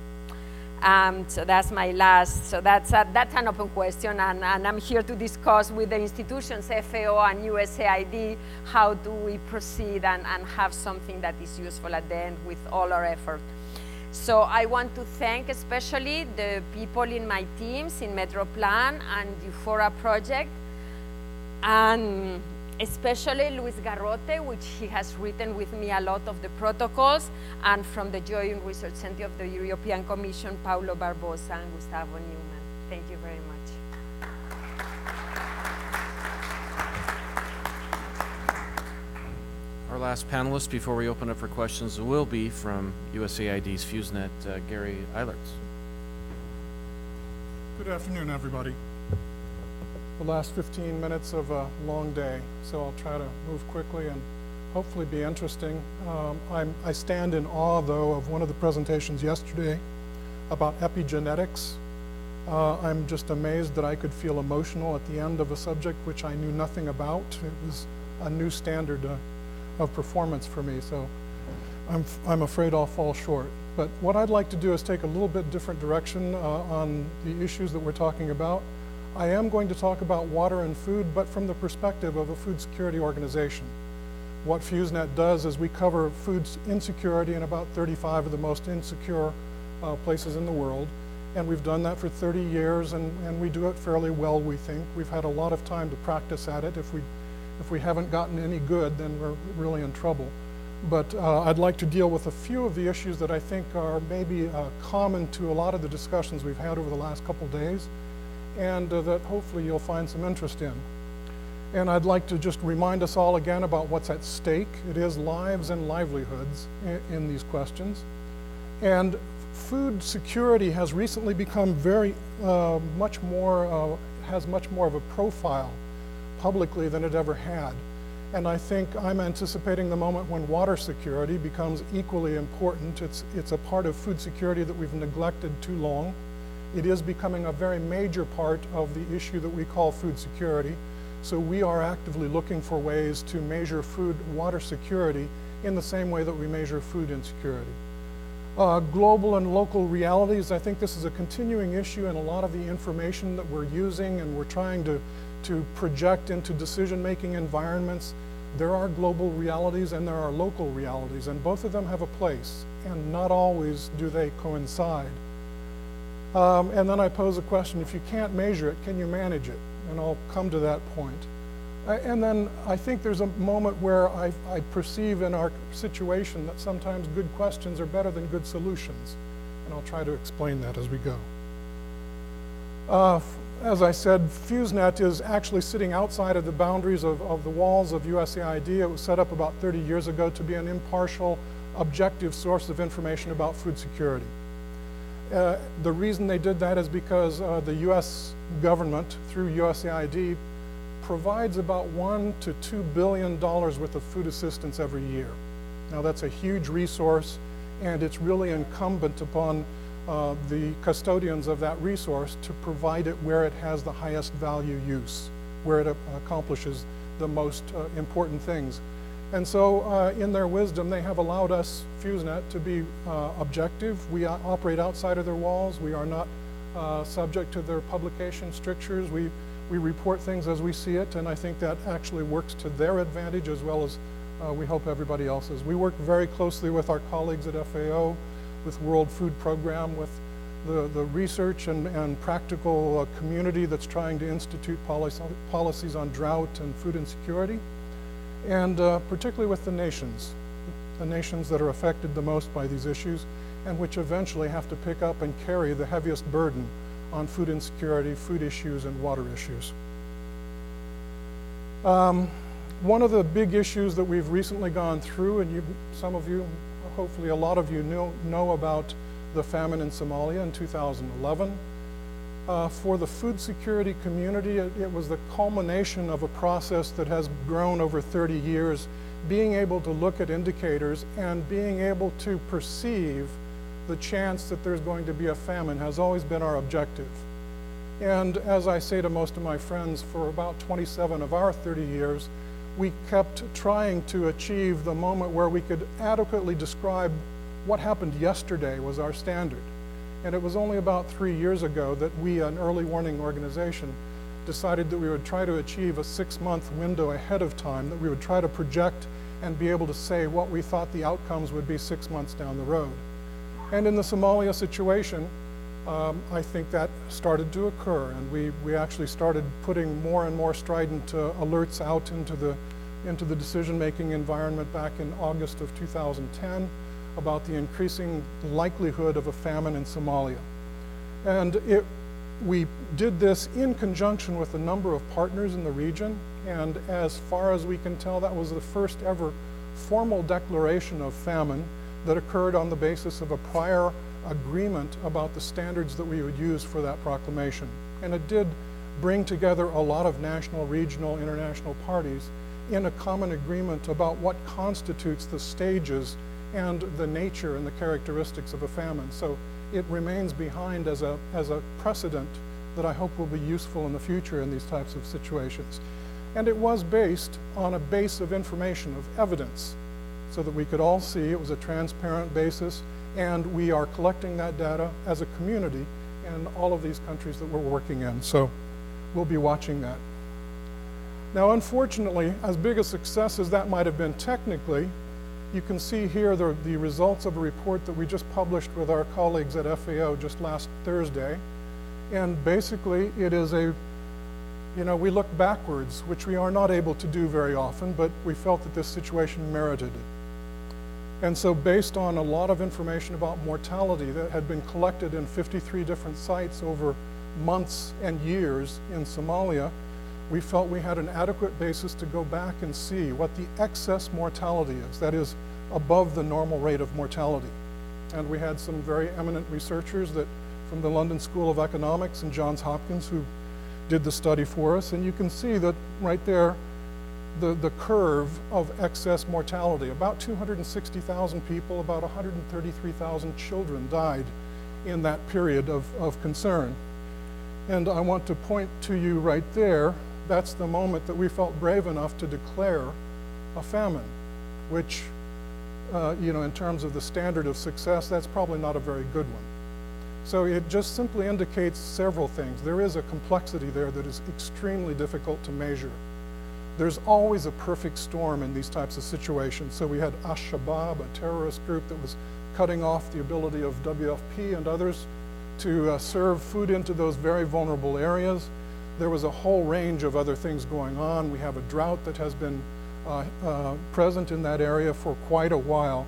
Um, so that's my last, so that's, a, that's an open question and, and, I'm here to discuss with the institutions, FAO and USAID, how do we proceed and, and have something that is useful at the end with all our effort. So I want to thank especially the people in my teams in Metroplan and DEWFORA Project. And especially Luis Garrote, which he has written with me a lot of the protocols, and from the Joint Research Center of the European Commission, Paulo Barbosa and Gustavo Naumann. Thank you very much. Our last panelist before we open up for questions will be from USAID's FEWS NET, uh, Gary Eilerts. Good afternoon, everybody the last 15 minutes of a long day, so I'll try to move quickly and hopefully be interesting. Um, i stand in awe, though, of one of the presentations yesterday about epigenetics. Uh, I'm just amazed that I could feel emotional at the end of a subject which I knew nothing about. It was a new standard uh, of performance for me, so I'm, I'm afraid I'll fall short. But what I'd like to do is take a little bit different direction uh, on the issues that we're talking about. I am going to talk about water and food, but from the perspective of a food security organization. What FEWS NET does is we cover food insecurity in about 35 of the most insecure uh, places in the world. And we've done that for 30 years, and, and we do it fairly well, we think. We've had a lot of time to practice at it. If we, if we haven't gotten any good, then we're really in trouble. But uh, I'd like to deal with a few of the issues that I think are maybe uh, common to a lot of the discussions we've had over the last couple days and uh, that hopefully you'll find some interest in. And I'd like to just remind us all again about what's at stake. It is lives and livelihoods in, in these questions. And food security has recently become very uh, much more, uh, has much more of a profile publicly than it ever had. And I think I'm anticipating the moment when water security becomes equally important. It's, it's a part of food security that we've neglected too long. It is becoming a very major part of the issue that we call food security. So we are actively looking for ways to measure food water security in the same way that we measure food insecurity. Uh, global and local realities, I think this is a continuing issue and a lot of the information that we're using and we're trying to, to project into decision-making environments. there are global realities and there are local realities, and both of them have a place, and not always do they coincide. Um, and then I pose a question if you can't measure it, can you manage it? And I'll come to that point. Uh, and then I think there's a moment where I, I perceive in our situation that sometimes good questions are better than good solutions. And I'll try to explain that as we go. Uh, as I said, FEWS NET is actually sitting outside of the boundaries of, of the walls of USAID. It was set up about 30 years ago to be an impartial, objective source of information about food security. Uh, the reason they did that is because uh, the U.S. government, through USAID, provides about one to two billion dollars worth of food assistance every year. Now that's a huge resource, and it's really incumbent upon uh, the custodians of that resource to provide it where it has the highest value use, where it uh, accomplishes the most uh, important things. And so, uh, in their wisdom, they have allowed us, FEWS NET, to be uh, objective. We operate outside of their walls. We are not uh, subject to their publication strictures. We, we report things as we see it, and I think that actually works to their advantage as well as uh, we hope everybody else's. We work very closely with our colleagues at FAO, with World Food Program, with the, the research and, and practical uh, community that's trying to institute policy, policies on drought and food insecurity and uh, particularly with the nations, the nations that are affected the most by these issues, and which eventually have to pick up and carry the heaviest burden on food insecurity, food issues, and water issues. Um, one of the big issues that we've recently gone through, and you, some of you, hopefully a lot of you know, know about the famine in Somalia in 2011. Uh, for the food security community, it, it was the culmination of a process that has grown over 30 years, being able to look at indicators and being able to perceive the chance that there's going to be a famine has always been our objective. And as I say to most of my friends, for about 27 of our 30 years, we kept trying to achieve the moment where we could adequately describe what happened yesterday was our standard. And it was only about three years ago that we, an early warning organization, decided that we would try to achieve a six month window ahead of time, that we would try to project and be able to say what we thought the outcomes would be six months down the road. And in the Somalia situation, um, I think that started to occur, and we, we actually started putting more and more strident uh, alerts out into the, into the decision making environment back in August of 2010 about the increasing likelihood of a famine in Somalia. And it, we did this in conjunction with a number of partners in the region, and as far as we can tell, that was the first ever formal declaration of famine that occurred on the basis of a prior agreement about the standards that we would use for that proclamation. And it did bring together a lot of national, regional, international parties in a common agreement about what constitutes the stages and the nature and the characteristics of a famine. So it remains behind as a, as a precedent that I hope will be useful in the future in these types of situations. And it was based on a base of information, of evidence, so that we could all see it was a transparent basis, and we are collecting that data as a community in all of these countries that we're working in. So we'll be watching that. Now, unfortunately, as big a success as that might have been technically, you can see here the, the results of a report that we just published with our colleagues at FAO just last Thursday. And basically, it is a, you know, we look backwards, which we are not able to do very often, but we felt that this situation merited it. And so, based on a lot of information about mortality that had been collected in 53 different sites over months and years in Somalia, we felt we had an adequate basis to go back and see what the excess mortality is, that is, above the normal rate of mortality. And we had some very eminent researchers that from the London School of Economics and Johns Hopkins who did the study for us, and you can see that right there, the, the curve of excess mortality. About 260,000 people, about 133,000 children died in that period of, of concern. And I want to point to you right there that's the moment that we felt brave enough to declare a famine, which, uh, you know, in terms of the standard of success, that's probably not a very good one. So it just simply indicates several things. There is a complexity there that is extremely difficult to measure. there's always a perfect storm in these types of situations. So we had Ash-Shabaab, a terrorist group that was cutting off the ability of WFP and others to uh, serve food into those very vulnerable areas. There was a whole range of other things going on. We have a drought that has been present in that area for quite a while.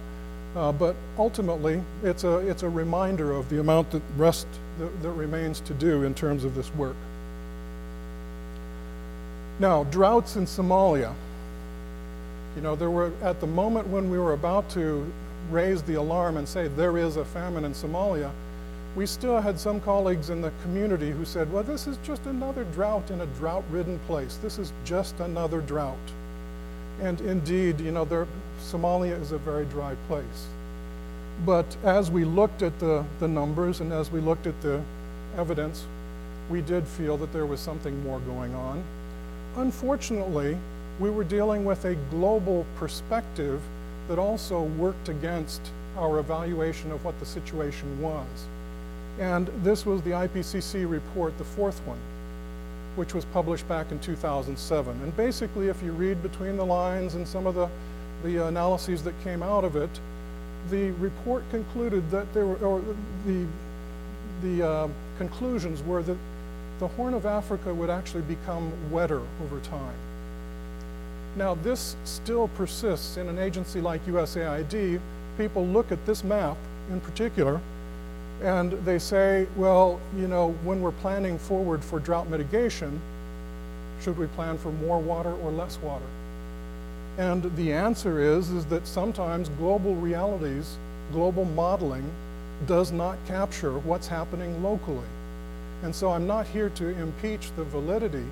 Uh, but ultimately, it's a, it's a reminder of the amount that rest that, that remains to do in terms of this work. Now, droughts in Somalia. You know, there were, at the moment when we were about to raise the alarm and say there is a famine in Somalia, we still had some colleagues in the community who said, well, this is just another drought in a drought ridden place. This is just another drought. And indeed, you know, there, Somalia is a very dry place. But as we looked at the, the numbers and as we looked at the evidence, we did feel that there was something more going on. Unfortunately, we were dealing with a global perspective that also worked against our evaluation of what the situation was. And this was the IPCC report, the fourth one, which was published back in 2007. And basically, if you read between the lines and some of the, the analyses that came out of it, the report concluded that there were, or the, the uh, conclusions were that the Horn of Africa would actually become wetter over time. Now, this still persists in an agency like USAID. People look at this map in particular and they say, well, you know, when we're planning forward for drought mitigation, should we plan for more water or less water? And the answer is, is that sometimes global realities, global modeling, does not capture what's happening locally. And so I'm not here to impeach the validity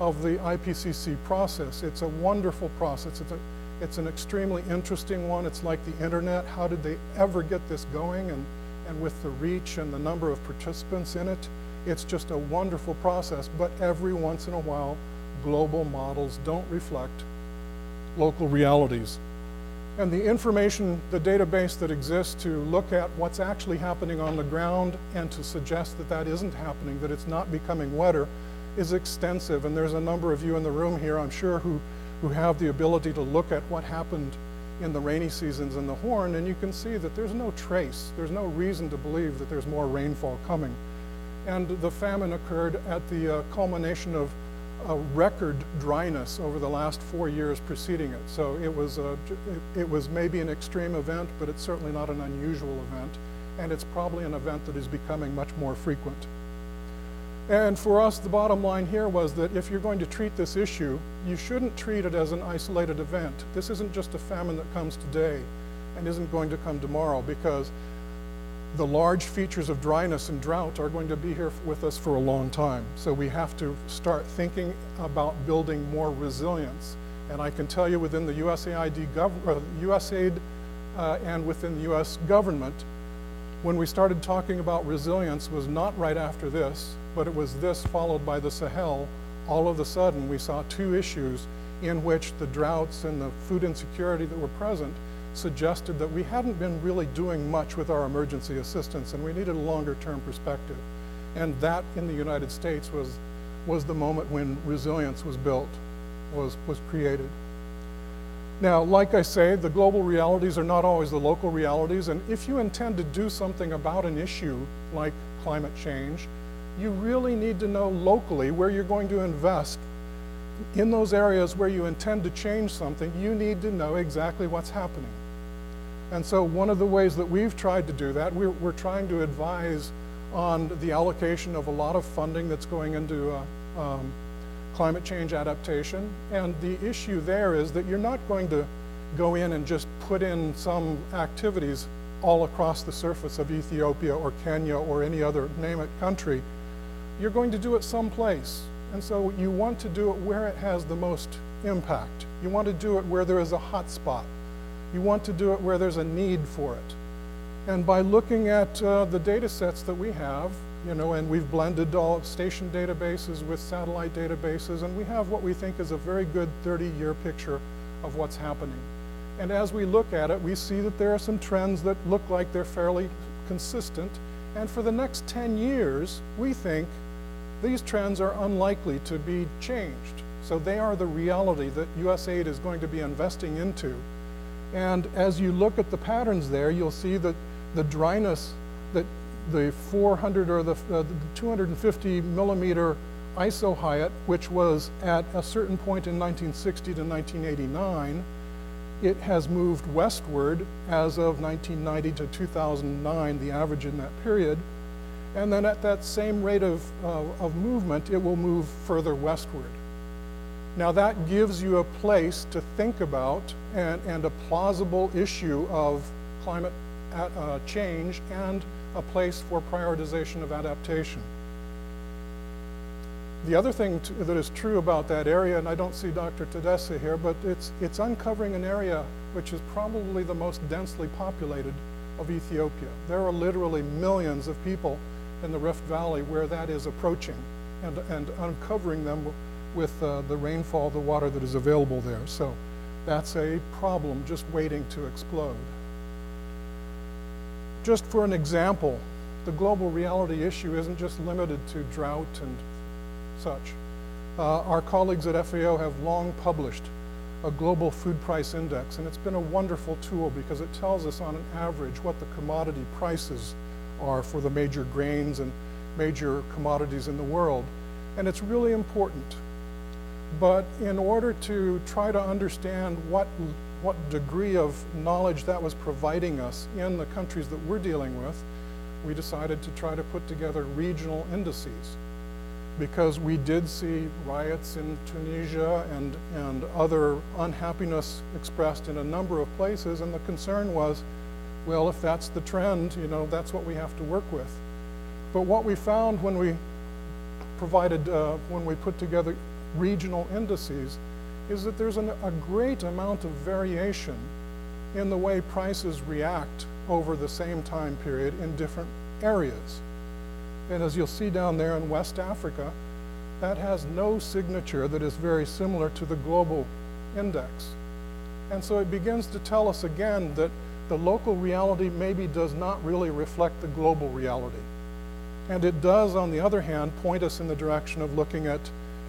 of the IPCC process. It's a wonderful process. It's, a, it's an extremely interesting one. It's like the internet. How did they ever get this going? And, and with the reach and the number of participants in it, it's just a wonderful process. But every once in a while, global models don't reflect local realities. And the information, the database that exists to look at what's actually happening on the ground and to suggest that that isn't happening, that it's not becoming wetter, is extensive. And there's a number of you in the room here, I'm sure, who, who have the ability to look at what happened in the rainy seasons in the Horn, and you can see that there's no trace, there's no reason to believe that there's more rainfall coming. And the famine occurred at the uh, culmination of a record dryness over the last four years preceding it. So it was, a, it was maybe an extreme event, but it's certainly not an unusual event. And it's probably an event that is becoming much more frequent. And for us, the bottom line here was that if you're going to treat this issue, you shouldn't treat it as an isolated event. This isn't just a famine that comes today and isn't going to come tomorrow because the large features of dryness and drought are going to be here with us for a long time. So we have to start thinking about building more resilience. And I can tell you within the USAID, gov- uh, USAID uh, and within the US government, when we started talking about resilience was not right after this, but it was this followed by the Sahel. All of a sudden, we saw two issues in which the droughts and the food insecurity that were present suggested that we hadn't been really doing much with our emergency assistance and we needed a longer term perspective. And that in the United States was, was the moment when resilience was built, was, was created. Now, like I say, the global realities are not always the local realities, and if you intend to do something about an issue like climate change, you really need to know locally where you're going to invest in those areas where you intend to change something, you need to know exactly what's happening. And so one of the ways that we've tried to do that, we're, we're trying to advise on the allocation of a lot of funding that's going into uh, um, climate change adaptation. And the issue there is that you're not going to go in and just put in some activities all across the surface of Ethiopia or Kenya or any other name it country. You're going to do it someplace. And so you want to do it where it has the most impact. You want to do it where there is a hot spot. You want to do it where there's a need for it. And by looking at uh, the data sets that we have, you know, and we've blended all station databases with satellite databases, and we have what we think is a very good 30-year picture of what's happening. And as we look at it, we see that there are some trends that look like they're fairly consistent. And for the next 10 years, we think these trends are unlikely to be changed. So they are the reality that USAID is going to be investing into. And as you look at the patterns there, you'll see that the dryness that the 400 or the, uh, the 250 millimeter isohyet, which was at a certain point in 1960 to 1989, it has moved westward as of 1990 to 2009, the average in that period. And then at that same rate of, uh, of movement, it will move further westward. Now that gives you a place to think about and, and a plausible issue of climate at, uh, change and a place for prioritization of adaptation. The other thing to, that is true about that area, and I don't see Dr. Tadesse here, but it's, it's uncovering an area which is probably the most densely populated of Ethiopia. There are literally millions of people in the Rift Valley where that is approaching and, and uncovering them with uh, the rainfall, the water that is available there. So that's a problem just waiting to explode. Just for an example, the global reality issue isn't just limited to drought and such. Uh, our colleagues at FAO have long published a global food price index, and it's been a wonderful tool because it tells us on an average what the commodity prices are for the major grains and major commodities in the world. And it's really important. But in order to try to understand what, what degree of knowledge that was providing us in the countries that we're dealing with, we decided to try to put together regional indices because we did see riots in Tunisia and, and other unhappiness expressed in a number of places, and the concern was, well, if that's the trend, you know, that's what we have to work with. But what we found when we provided, uh, when we put together regional indices, is that there's an, a great amount of variation in the way prices react over the same time period in different areas. And as you'll see down there in West Africa, that has no signature that is very similar to the global index. And so it begins to tell us again that the local reality maybe does not really reflect the global reality. And it does, on the other hand, point us in the direction of looking at,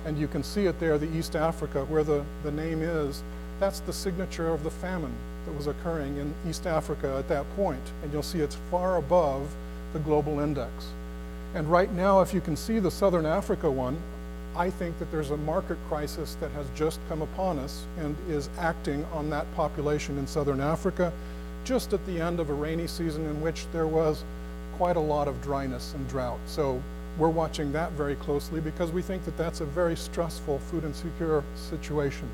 and you can see it there, the East Africa, where the, the name is. That's the signature of the famine that was occurring in East Africa at that point. And you'll see it's far above the global index. And right now, if you can see the Southern Africa one, I think that there's a market crisis that has just come upon us and is acting on that population in Southern Africa just at the end of a rainy season in which there was quite a lot of dryness and drought. So we're watching that very closely because we think that that's a very stressful food insecure situation.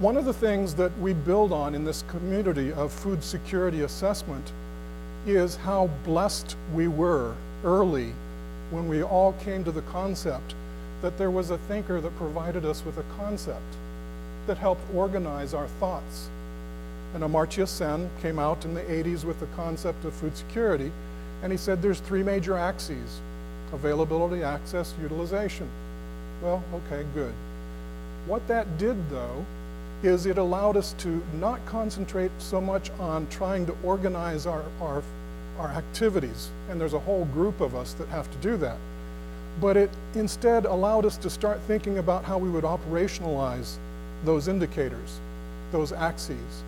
One of the things that we build on in this community of food security assessment is how blessed we were early when we all came to the concept that there was a thinker that provided us with a concept that helped organize our thoughts. And Amartya Sen came out in the 80s with the concept of food security, and he said there's three major axes availability, access, utilization. Well, okay, good. What that did, though, is it allowed us to not concentrate so much on trying to organize our, our, our activities, and there's a whole group of us that have to do that, but it instead allowed us to start thinking about how we would operationalize those indicators, those axes.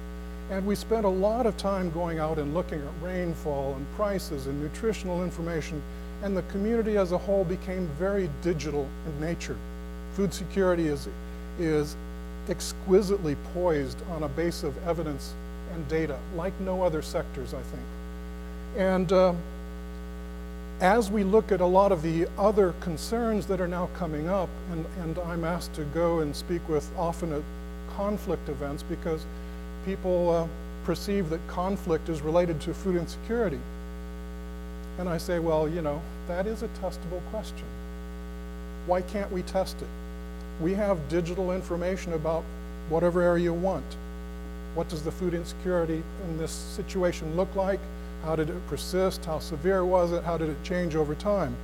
And we spent a lot of time going out and looking at rainfall and prices and nutritional information, and the community as a whole became very digital in nature. Food security is, is exquisitely poised on a base of evidence and data, like no other sectors, I think. And uh, as we look at a lot of the other concerns that are now coming up, and, and I'm asked to go and speak with often at conflict events because people uh, perceive that conflict is related to food insecurity. And I say, well, you know, that is a testable question. Why can't we test it? We have digital information about whatever area you want. What does the food insecurity in this situation look like? How did it persist? How severe was it? How did it change over time?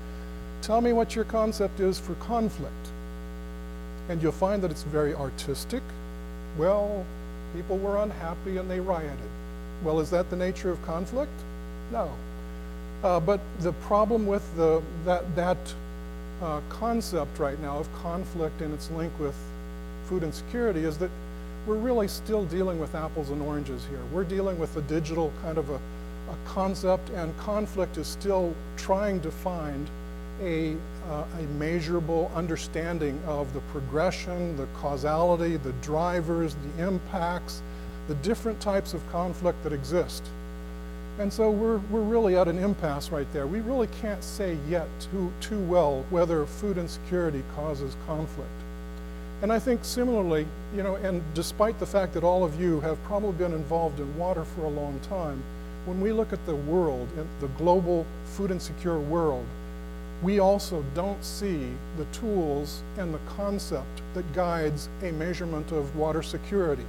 Tell me what your concept is for conflict. And you'll find that it's very artistic. Well, people were unhappy and they rioted. Well, is that the nature of conflict? No. Uh, but the problem with the, that, that uh, concept right now of conflict and its link with food insecurity is that we're really still dealing with apples and oranges here. We're dealing with a digital kind of a, a concept, and conflict is still trying to find a, uh, a measurable understanding of the progression, the causality, the drivers, the impacts, the different types of conflict that exist. And so we're, we're really at an impasse right there. We really can't say yet too, too well whether food insecurity causes conflict. And I think similarly, you know, and despite the fact that all of you have probably been involved in water for a long time, when we look at the world, the global food insecure world, we also don't see the tools and the concept that guides a measurement of water security.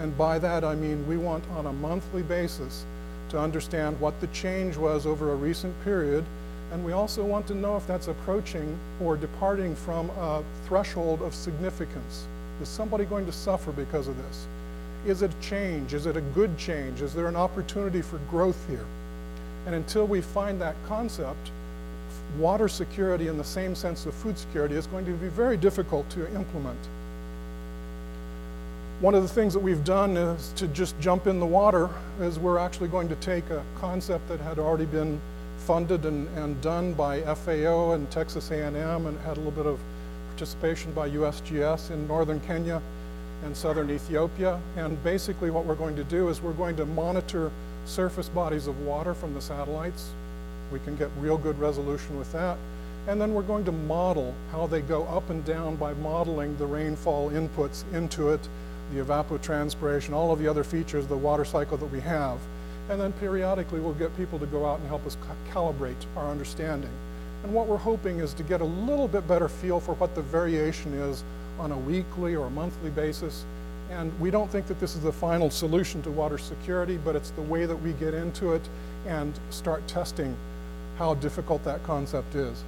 And by that I mean we want on a monthly basis to understand what the change was over a recent period, and we also want to know if that's approaching or departing from a threshold of significance. Is somebody going to suffer because of this? Is it a change? Is it a good change? Is there an opportunity for growth here? And until we find that concept, water security in the same sense of food security is going to be very difficult to implement. One of the things that we've done is to just jump in the water is we're actually going to take a concept that had already been funded and, and done by FAO and Texas A&M and had a little bit of participation by USGS in northern Kenya and southern Ethiopia. And basically what we're going to do is we're going to monitor surface bodies of water from the satellites. We can get real good resolution with that. And then we're going to model how they go up and down by modeling the rainfall inputs into it the evapotranspiration, all of the other features of the water cycle that we have. And then periodically we'll get people to go out and help us calibrate our understanding. And what we're hoping is to get a little bit better feel for what the variation is on a weekly or monthly basis. And we don't think that this is the final solution to water security, but it's the way that we get into it and start testing how difficult that concept is.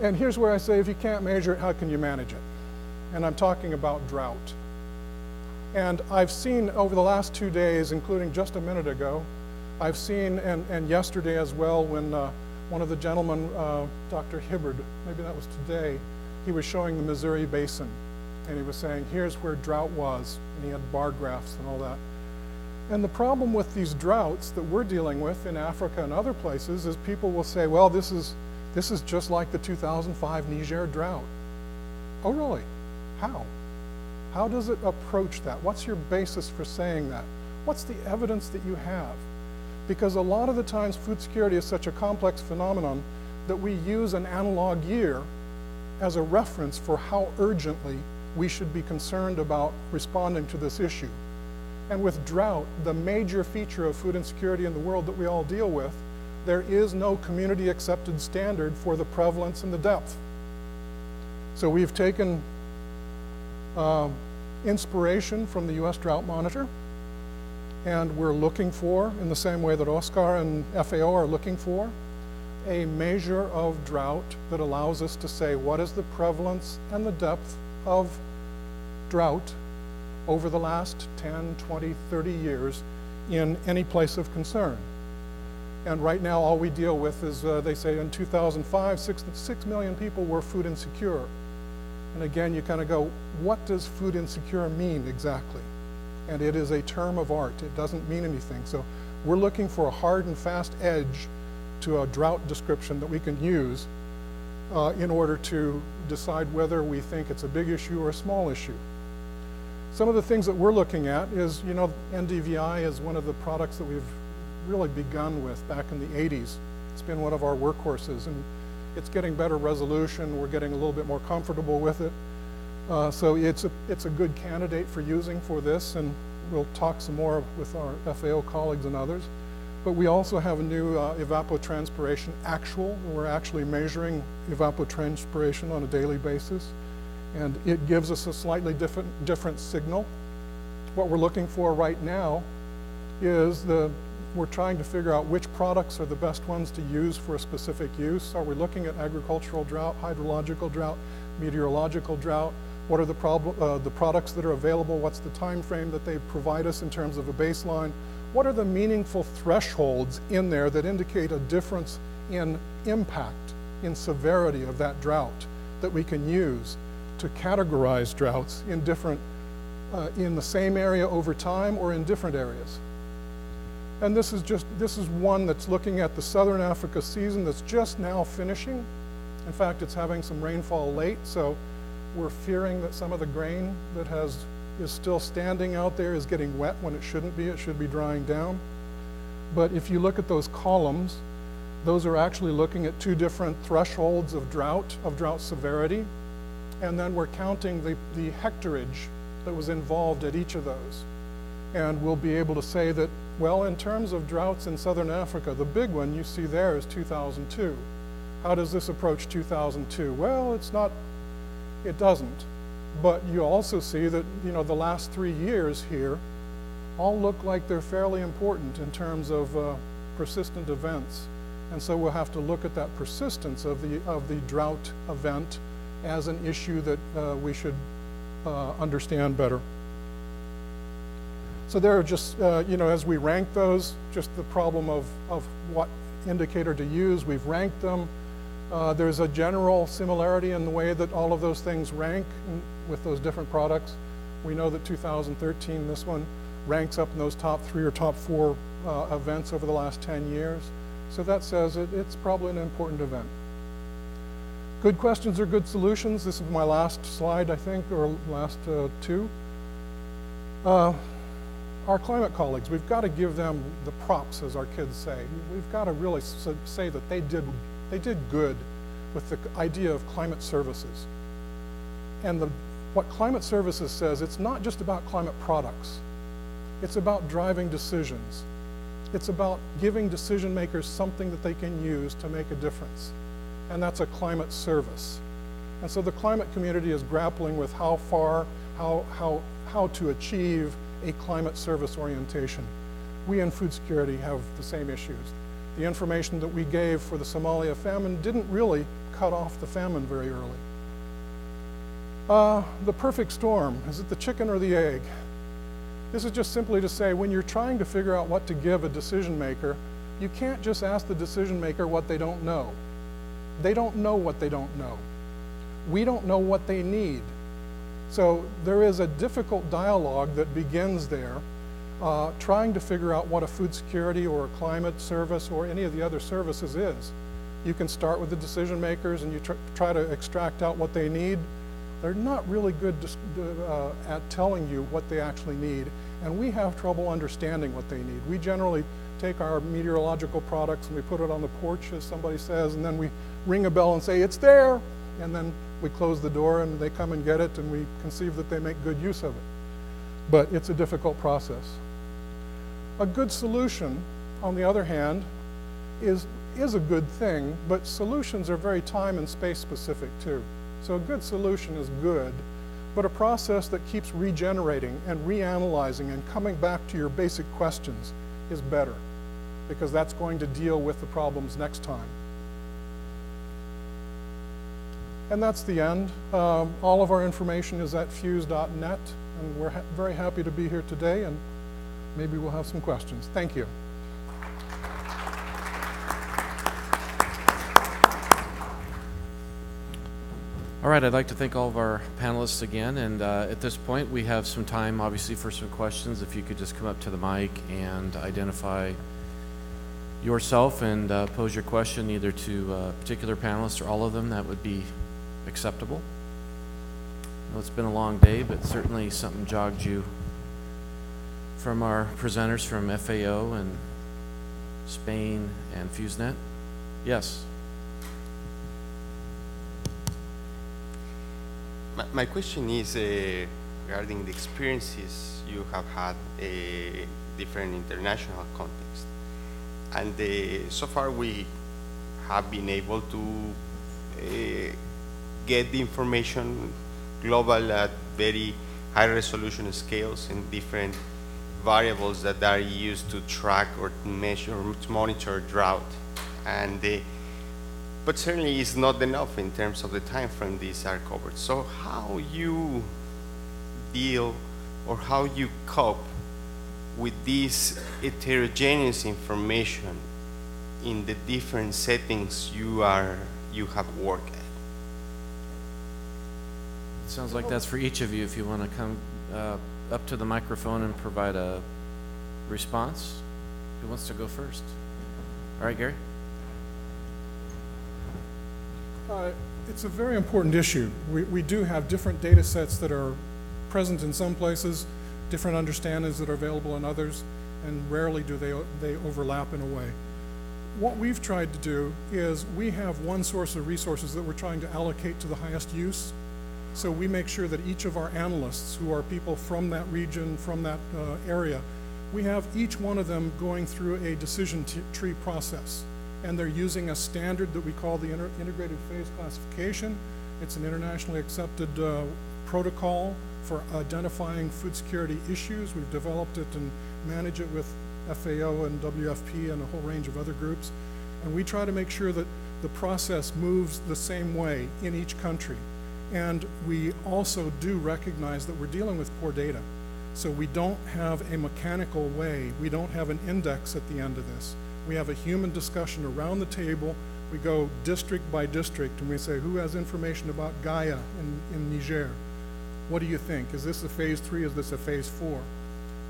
And here's where I say if you can't measure it, how can you manage it? And I'm talking about drought. And I've seen over the last two days, including just a minute ago, I've seen, and, and yesterday as well, when uh, one of the gentlemen, uh, Dr. Hibbard, maybe that was today, he was showing the Missouri Basin. And he was saying, here's where drought was. And he had bar graphs and all that. And the problem with these droughts that we're dealing with in Africa and other places is people will say, well, this is, this is just like the 2005 Niger drought. Oh, really? How? How does it approach that? What's your basis for saying that? What's the evidence that you have? Because a lot of the times food security is such a complex phenomenon that we use an analog year as a reference for how urgently we should be concerned about responding to this issue. And with drought, the major feature of food insecurity in the world that we all deal with, there is no community accepted standard for the prevalence and the depth. So we've taken uh, inspiration from the U.S. Drought Monitor, and we're looking for, in the same way that OSCAR and FAO are looking for, a measure of drought that allows us to say what is the prevalence and the depth of drought over the last 10, 20, 30 years in any place of concern. And right now, all we deal with is, uh, they say in 2005, six, 6 million people were food insecure. And again, you kind of go, what does food insecure mean exactly? And it is a term of art. It doesn't mean anything. So we're looking for a hard and fast edge to a drought description that we can use uh, in order to decide whether we think it's a big issue or a small issue. Some of the things that we're looking at is, you know, NDVI is one of the products that we've really begun with back in the 80s. It's been one of our workhorses. And it's getting better resolution. We're getting a little bit more comfortable with it. Uh, so it's a, it's a good candidate for using for this, and we'll talk some more with our FAO colleagues and others. But we also have a new uh, evapotranspiration actual. We're actually measuring evapotranspiration on a daily basis, and it gives us a slightly different, different signal. What we're looking for right now is the we're trying to figure out which products are the best ones to use for a specific use. Are we looking at agricultural drought, hydrological drought, meteorological drought? What are the, prob- uh, the products that are available? What's the time frame that they provide us in terms of a baseline? What are the meaningful thresholds in there that indicate a difference in impact in severity of that drought that we can use to categorize droughts in different, uh, in the same area over time or in different areas. And this is just, this is one that's looking at the Southern Africa season that's just now finishing. In fact, it's having some rainfall late, so we're fearing that some of the grain that has, is still standing out there is getting wet when it shouldn't be. It should be drying down. But if you look at those columns, those are actually looking at two different thresholds of drought, of drought severity. And then we're counting the, the hectarage that was involved at each of those. And we'll be able to say that, well, in terms of droughts in southern Africa, the big one you see there is 2002. How does this approach 2002? Well, it's not, it doesn't. But you also see that, you know, the last three years here all look like they're fairly important in terms of uh, persistent events. And so we'll have to look at that persistence of the, of the drought event as an issue that uh, we should uh, understand better. So there are just, uh, you know, as we rank those, just the problem of, of what indicator to use, we've ranked them. Uh, there's a general similarity in the way that all of those things rank with those different products. We know that 2013, this one, ranks up in those top three or top four uh, events over the last 10 years. So that says it, it's probably an important event. Good questions are good solutions. This is my last slide, I think, or last uh, two. Uh, our climate colleagues, we've got to give them the props, as our kids say. We've got to really say that they did, they did good with the idea of climate services. And the, what climate services says, it's not just about climate products. It's about driving decisions. It's about giving decision makers something that they can use to make a difference. And that's a climate service. And so the climate community is grappling with how far, how, how, how to achieve a climate service orientation. We in food security have the same issues. The information that we gave for the Somalia famine didn't really cut off the famine very early. Uh, the perfect storm, is it the chicken or the egg? This is just simply to say when you're trying to figure out what to give a decision maker, you can't just ask the decision maker what they don't know. They don't know what they don't know. We don't know what they need. So there is a difficult dialogue that begins there, uh, trying to figure out what a food security or a climate service or any of the other services is. You can start with the decision makers and you tr try to extract out what they need they're not really good uh, at telling you what they actually need, and we have trouble understanding what they need. We generally take our meteorological products and we put it on the porch, as somebody says, and then we ring a bell and say, it's there, and then we close the door and they come and get it, and we conceive that they make good use of it. But it's a difficult process. A good solution, on the other hand, is, is a good thing, but solutions are very time and space specific too. So a good solution is good, but a process that keeps regenerating and reanalyzing and coming back to your basic questions is better because that's going to deal with the problems next time. And that's the end. Um, all of our information is at fews.net, and we're ha very happy to be here today, and maybe we'll have some questions. Thank you. All right, I'd like to thank all of our panelists again, and uh, at this point, we have some time, obviously, for some questions. If you could just come up to the mic and identify yourself and uh, pose your question either to a particular panelist or all of them, that would be acceptable. Well, it's been a long day, but certainly something jogged you from our presenters from FAO and Spain and FEWS NET. Yes. My, my question is uh, regarding the experiences you have had a different international context. And uh, so far we have been able to uh, get the information global at very high resolution scales and different variables that are used to track or to measure or to monitor drought. And uh, but certainly it's not enough in terms of the time frame these are covered. So how you deal or how you cope with this heterogeneous information in the different settings you are you have worked. Sounds like that's for each of you, if you want to come uh, up to the microphone and provide a response. Who wants to go first? All right, Gary? Uh, It's a very important issue. We, we do have different data sets that are present in some places, different understandings that are available in others, and rarely do they, they overlap in a way. What we've tried to do is we have one source of resources that we're trying to allocate to the highest use. So we make sure that each of our analysts, who are people from that region, from that uh, area, we have each one of them going through a decision tree process. And they're using a standard that we call the integrated phase classification. It's an internationally accepted uh, protocol for identifying food security issues. We've developed it and manage it with FAO and WFP and a whole range of other groups. And we try to make sure that the process moves the same way in each country. And we also do recognize that we're dealing with poor data. So we don't have a mechanical way, we don't have an index at the end of this. We have a human discussion around the table. We go district by district and we say, who has information about Gaya in, in Niger? What do you think? Is this a phase three? Is this a phase four?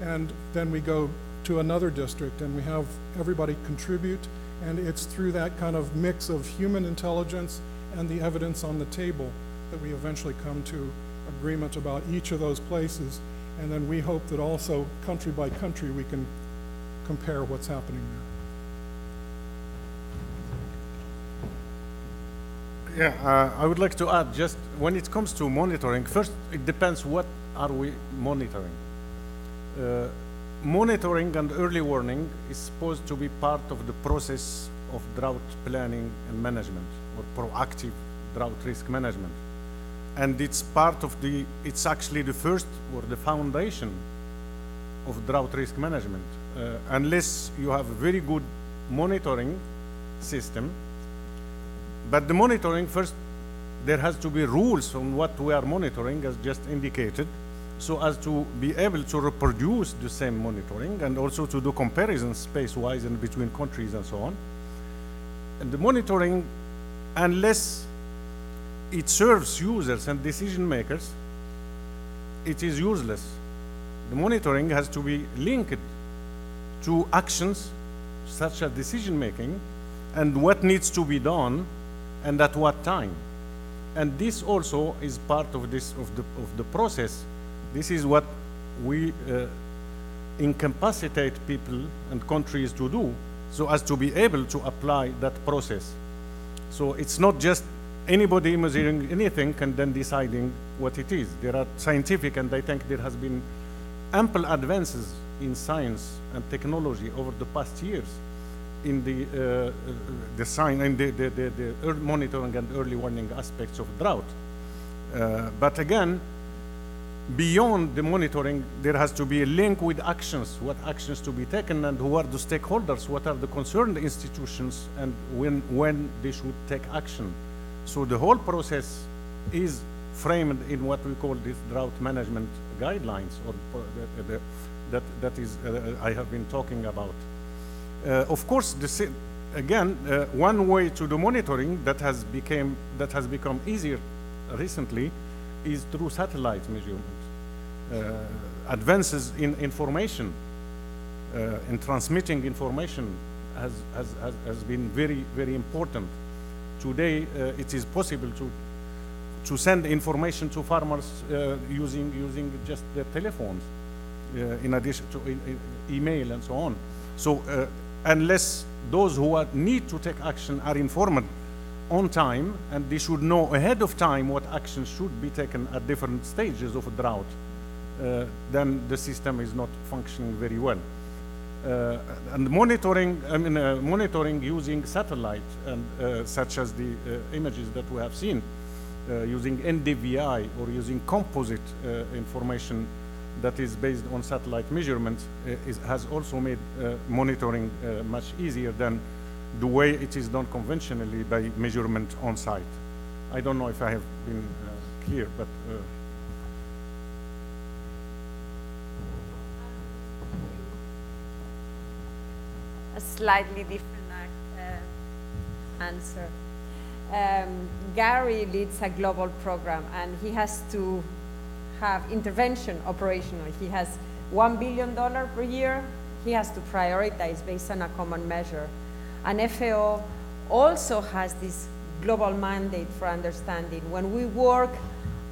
And then we go to another district and we have everybody contribute. And it's through that kind of mix of human intelligence and the evidence on the table that we eventually come to agreement about each of those places. And then we hope that also, country by country, we can compare what's happening there. Yeah, uh, I would like to add, just when it comes to monitoring, first, it depends what are we monitoring. Uh, monitoring and early warning is supposed to be part of the process of drought planning and management, or proactive drought risk management. And it's part of the, it's actually the first or the foundation of drought risk management. Uh, unless you have a very good monitoring system, but the monitoring, first, there has to be rules on what we are monitoring, as just indicated, so as to be able to reproduce the same monitoring and also to do comparisons space-wise and between countries and so on. And the monitoring, unless it serves users and decision makers, it is useless. The monitoring has to be linked to actions such as decision making and what needs to be done and at what time. And this also is part of this of the of the process. This is what we uh, incapacitate people and countries to do, so as to be able to apply that process. So it's not just anybody measuring anything and then deciding what it is. There are scientific, and I think there has been ample advances in science and technology over the past years in the uh, uh, the sign and the, the, the, the monitoring and early warning aspects of drought. Uh, but again, beyond the monitoring, there has to be a link with actions, what actions to be taken and who are the stakeholders, what are the concerned institutions and when, when they should take action. So the whole process is framed in what we call these drought management guidelines or uh, the, the, that, that is uh, I have been talking about. Uh, of course, again, uh, one way to do monitoring that has became that has become easier recently is through satellite measurement. Uh, advances in information uh, in transmitting information has, has, has been very, very important. Today, uh, it is possible to to send information to farmers uh, using using just their telephones, uh, in addition to e- e- email and so on. So unless those who are, need to take action are informed on time, and they should know ahead of time what actions should be taken at different stages of a drought, uh, then the system is not functioning very well. Uh, and monitoring, I mean, uh, monitoring using satellite and uh, such as the images that we have seen, using NDVI or using composite information that is based on satellite measurements is, has also made monitoring much easier than the way it is done conventionally by measurement on site. I don't know if I have been uh, clear, but uh, a slightly different uh, answer. um, Gary leads a global program and he has to have intervention operational. He has $1 billion per year. He has to prioritize based on a common measure. And FAO also has this global mandate for understanding. When we work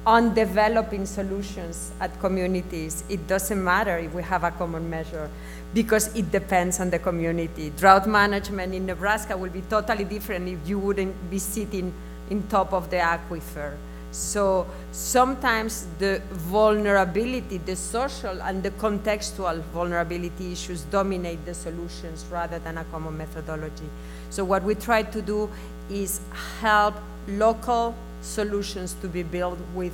on developing solutions at communities, it doesn't matter if we have a common measure because it depends on the community. Drought management in Nebraska will be totally different if you wouldn't be sitting in top of the aquifer. So sometimes the vulnerability, the social and the contextual vulnerability issues dominate the solutions rather than a common methodology. So what we try to do is help local solutions to be built with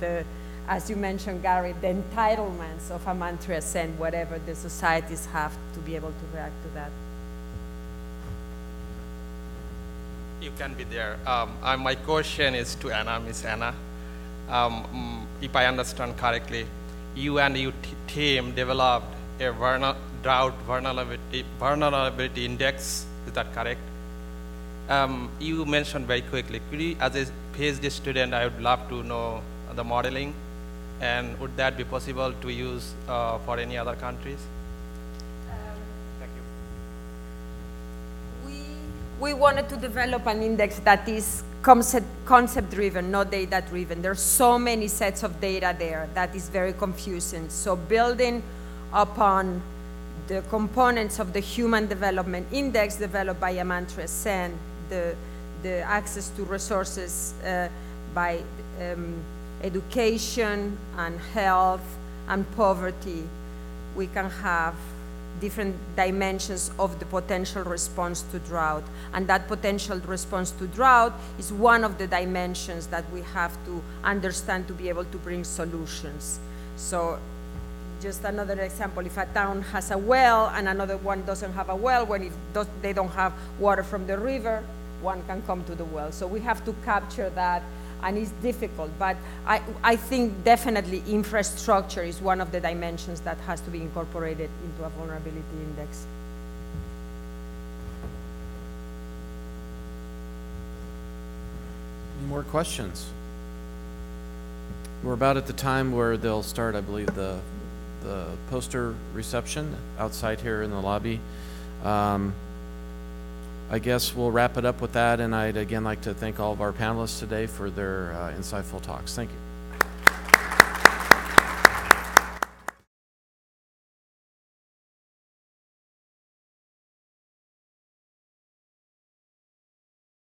the, as you mentioned, Gary, the entitlements of Amartya Sen, whatever the societies have to be able to react to that. You can be there. Um, uh, my question is to Anna, Miss Anna. Um, mm, if I understand correctly, you and your team developed a drought vulnerability, vulnerability index. Is that correct? Um, you mentioned very quickly. Could you, as a PhD student, I would love to know the modeling, and would that be possible to use uh, for any other countries? Thank you. We, we wanted to develop an index that is concept, concept driven, not data driven. There's so many sets of data there that is very confusing. So building upon the components of the Human Development Index developed by Amartya Sen, the, the access to resources uh, by um, education and health and poverty, we can have different dimensions of the potential response to drought. And that potential response to drought is one of the dimensions that we have to understand to be able to bring solutions. So just another example, if a town has a well and another one doesn't have a well, when it does, they don't have water from the river, one can come to the well. So we have to capture that and it's difficult, but I, I think definitely infrastructure is one of the dimensions that has to be incorporated into a vulnerability index. Any more questions? We're about at the time where they'll start, I believe, the, the poster reception outside here in the lobby. Um, I guess we'll wrap it up with that. And I'd again like to thank all of our panelists today for their uh, insightful talks. Thank you.